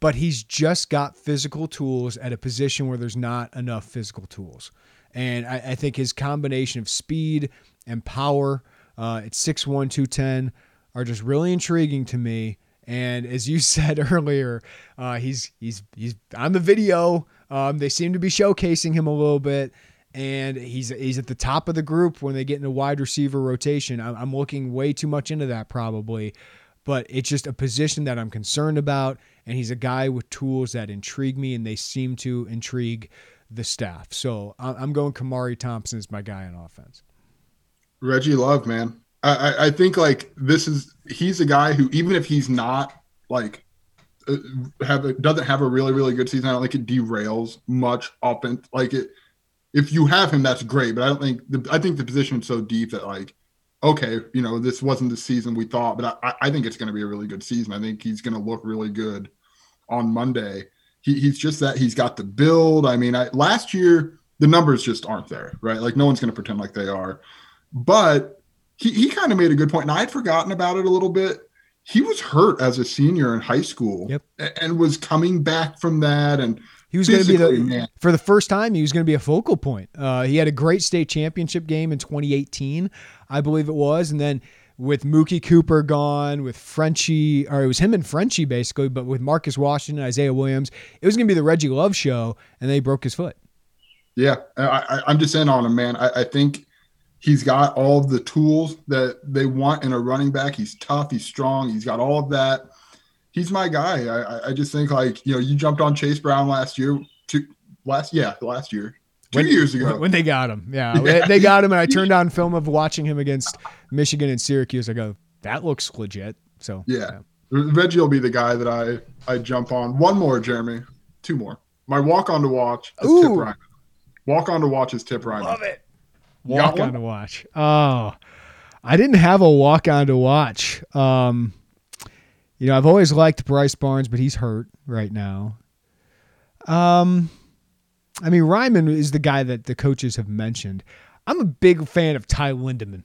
but he's just got physical tools at a position where there's not enough physical tools. And I, I think his combination of speed and power uh, at 6'1, 210 are just really intriguing to me. And as you said earlier, uh, he's he's he's on the video. Um, they seem to be showcasing him a little bit, and he's he's at the top of the group when they get in a wide receiver rotation. I'm, I'm looking way too much into that probably, but it's just a position that I'm concerned about. And he's a guy with tools that intrigue me, and they seem to intrigue the staff. So I'm going Khmari Thompson as my guy on offense. Reggie Love, man. I, I think like this is he's a guy who even if he's not like Uh, have a, doesn't have a really really good season, I don't think it derails much offense. Like it, if you have him, that's great. But I don't think the I think the position is so deep that like okay, you know, this wasn't the season we thought, but I, I think it's going to be a really good season. I think he's going to look really good on Monday he, he's just that he's got the build. I mean, I, last year the numbers just aren't there, right? Like no one's going to pretend like they are. But he, he kind of made a good point, and I had forgotten about it a little bit. He was hurt as a senior in high school, yep. and was coming back from that, and he was going to be the man. for the first time. He was going to be a focal point. Uh, he had a great state championship game in 2018, I believe it was, and then with Mookie Cooper gone, with Frenchie, or it was him and Frenchie basically, but with Marcus Washington, Isaiah Williams, it was going to be the Reggie Love show, and they broke his foot. Yeah, I, am just in on him, man. I, I, think he's got all of the tools that they want in a running back. He's tough, he's strong, he's got all of that. He's my guy. I, I just think like you know, you jumped on Chase Brown last year, two, last yeah, last year, two when, years ago when they got him. Yeah, yeah. they got him, and I turned on film of watching him against Michigan and Syracuse. I go, that looks legit. So yeah. yeah. Reggie will be the guy that I I jump on. One more, Jeremy. Two more. My walk on to watch is Ooh. Tip Reiman. Walk on to watch is Tip Reiman. Love it. Walk on to watch. Oh, I didn't have a walk on to watch. Um, you know, I've always liked Bryce Barnes, but he's hurt right now. Um, I mean, Reiman is the guy that the coaches have mentioned. I'm a big fan of Ty Lindemann.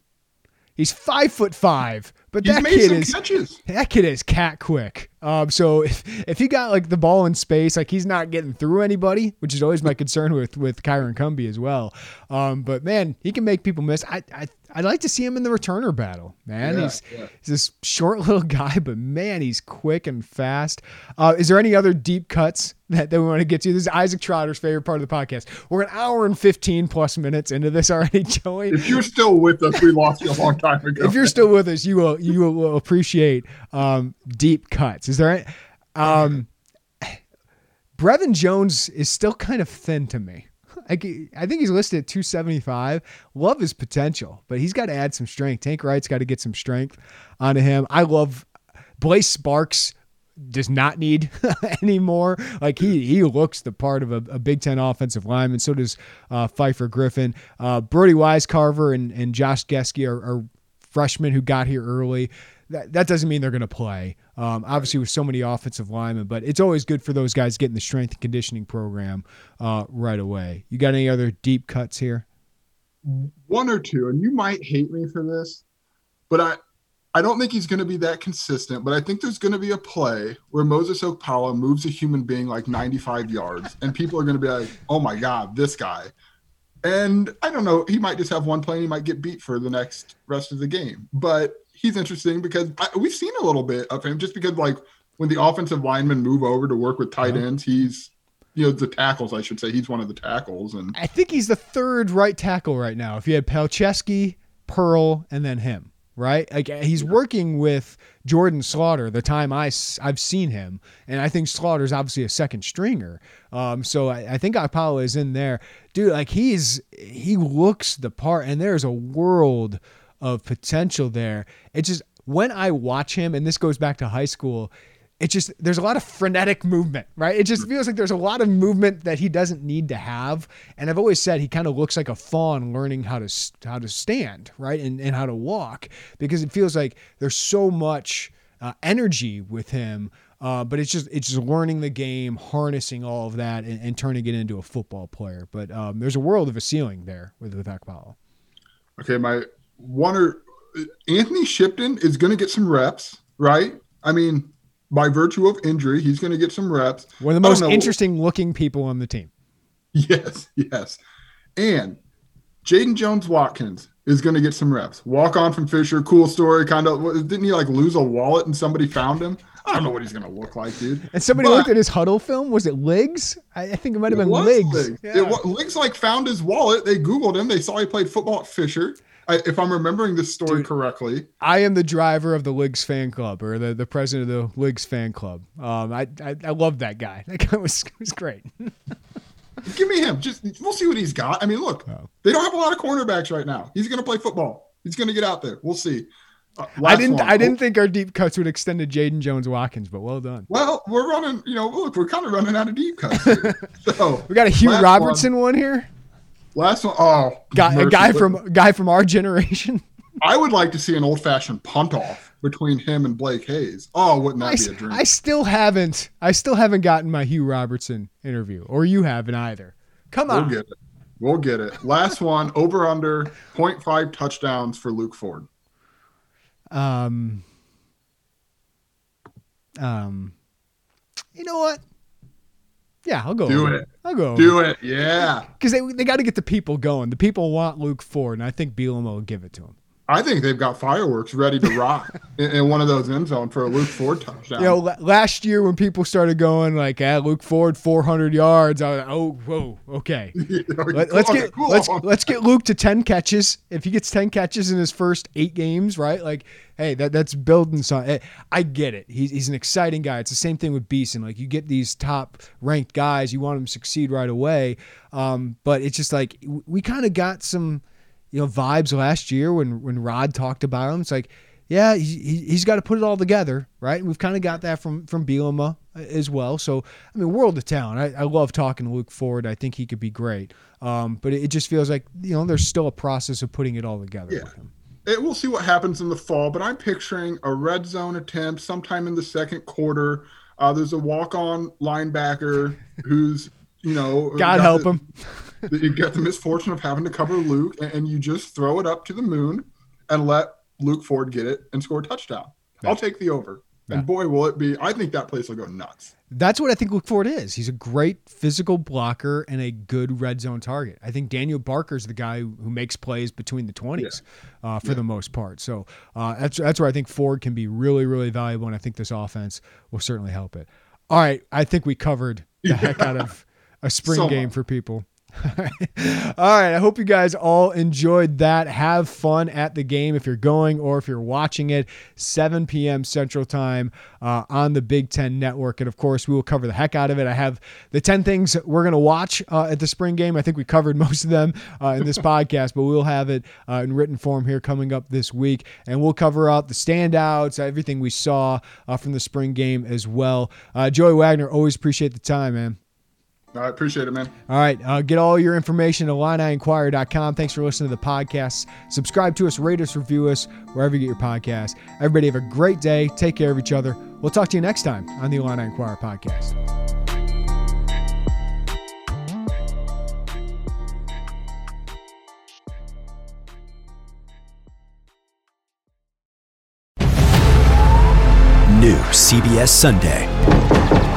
He's five foot five, but He's that kid is catches. that kid is cat quick. Um, so if if he got like the ball in space, like he's not getting through anybody, which is always my concern with with Kyron Cumby as well. Um, but man, he can make people miss. I I I'd like to see him in the returner battle, man. Yeah, he's yeah. he's this short little guy, but man, he's quick and fast. Uh, is there any other deep cuts that, that we want to get to? This is Isaac Trotter's favorite part of the podcast. We're an hour and fifteen plus minutes into this already, Joey. If you're still with us, we lost you a long time ago. if you're still with us, you will you will appreciate um, deep cuts. Is there any? Um, Brevin Jones is still kind of thin to me. I, think he's listed at 275. Love his potential, but he's got to add some strength. Tank Wright's got to get some strength onto him. I love Blaise Sparks does not need anymore. Like he he looks the part of a, a Big Ten offensive lineman. So does uh, Pfeiffer Griffin. Uh, Brody Wisecarver and, and Josh Gesky are, are freshmen who got here early. That, that doesn't mean they're going to play. Um, obviously, with so many offensive linemen, but it's always good for those guys getting the strength and conditioning program uh, right away. You got any other deep cuts here? One or two, and you might hate me for this, but I I don't think he's going to be that consistent. But I think there's going to be a play where Moses Okpala moves a human being like 95 yards, and people are going to be like, "Oh my God, this guy." And I don't know, he might just have one play and he might get beat for the next rest of the game. But he's interesting because I, we've seen a little bit of him just because like when the offensive linemen move over to work with tight ends, he's you know the tackles I should say he's one of the tackles and I think he's the third right tackle right now. If you had Palczewski, Pearl, and then him, right? Like he's working with Jordan Slaughter the time I I've seen him, and I think Slaughter's obviously a second stringer. Um, so I, I think Okpala is in there, dude. Like he's he looks the part, and there's a world of potential there. It's just when I watch him, and this goes back to high school, it just there's a lot of frenetic movement, right? It just feels like there's a lot of movement that he doesn't need to have. And I've always said he kind of looks like a fawn learning how to how to stand, right, and and how to walk because it feels like there's so much uh, energy with him. Uh, but it's just it's just learning the game, harnessing all of that, and, and turning it into a football player. But um, there's a world of a ceiling there with with Okpala. Okay, my one or Anthony Shipton is going to get some reps, right? I mean, by virtue of injury, he's going to get some reps. One of the most interesting looking people on the team. Yes, yes. And Jaden Jones Watkins is going to get some reps. Walk on from Fisher, cool story. Kind of didn't he like lose a wallet and somebody found him? I don't know what he's going to look like, dude. And somebody but, looked at his huddle film. Was it Legs? I, I think it might have been Legs. Legs. Yeah. It, Legs like found his wallet. They Googled him. They saw he played football at Fisher. I, if I'm remembering this story Dude, correctly, I am the driver of the Ligs fan club or the, the president of the Ligs fan club. Um, I, I, I love that guy. That guy was was great. Give me him. Just we'll see what he's got. I mean, look, oh. they don't have a lot of cornerbacks right now. He's going to play football. He's going to get out there. We'll see. Uh, I didn't. One. I didn't think our deep cuts would extend to Jaden Jones Watkins, but well done. Well, we're running. You know, look, we're kind of running out of deep cuts. so we got a Hugh Robertson one. one here. Last one, oh, guy, a guy from guy from our generation. I would like to see an old fashioned punt off between him and Blake Hayes. Oh, wouldn't that I, be a dream? I still haven't. I still haven't gotten my Hugh Robertson interview, or you haven't either. Come on, we'll get it. We'll get it. Last one, over under 0.5 touchdowns for Luke Ford. Um. Um. You know what? Yeah, I'll go. Do it. I'll go. Do it. Yeah. Because they, they got to get the people going. The people want Luke Ford, and I think Bielema will give it to him. I think they've got fireworks ready to rock in, in, one of those end zone for a Luke Ford touchdown. You know, last year when people started going like, ah, Luke Ford 400 yards, I was like, oh, whoa, okay. Let, us get cool. let's let's get Luke to 10 catches. If he gets 10 catches in his first eight games, right? Like, hey, that that's building something. I get it. He's he's an exciting guy. It's the same thing with Beeson. Like, you get these top ranked guys, you want them to succeed right away. Um, but it's just like we kind of got some you know vibes last year when when Rod talked about him. It's like, yeah, he, he's got to put it all together, right? And we've kind of got that from from Bielema as well. So I mean, world of talent. I, I love talking to Luke Ford. I think he could be great. Um, but it, it, just feels like you know there's still a process of putting it all together yeah. with him. It, we'll see what happens in the fall, but I'm picturing a red zone attempt sometime in the second quarter. Uh, there's a walk-on linebacker who's you know, God help the, him. You get the misfortune of having to cover Luke, and you just throw it up to the moon and let Luke Ford get it and score a touchdown. Yeah. I'll take the over. Yeah. And boy, will it be! I think that place will go nuts. That's what I think Luke Ford is. He's a great physical blocker and a good red zone target. I think Daniel Barker's the guy who makes plays between the twenties yeah. uh, for the most part. So uh, that's that's where I think Ford can be really really valuable, and I think this offense will certainly help it. All right, I think we covered the heck out of a spring so game for people. all right. I hope you guys all enjoyed that. Have fun at the game if you're going or if you're watching it. 7 p.m. Central Time uh, on the Big Ten Network. And of course, we will cover the heck out of it. I have the 10 things we're going to watch uh, at the spring game. I think we covered most of them uh, in this podcast, but we'll have it uh, in written form here coming up this week. And we'll cover out the standouts, everything we saw uh, from the spring game as well. Uh, Joey Wagner, always appreciate the time, man. I appreciate it, man. All right. Uh, get all your information at IlliniInquirer.com. Thanks for listening to the podcast. Subscribe to us, rate us, review us, wherever you get your podcast. Everybody have a great day. Take care of each other. We'll talk to you next time on the Illini Inquirer podcast. New CBS Sunday.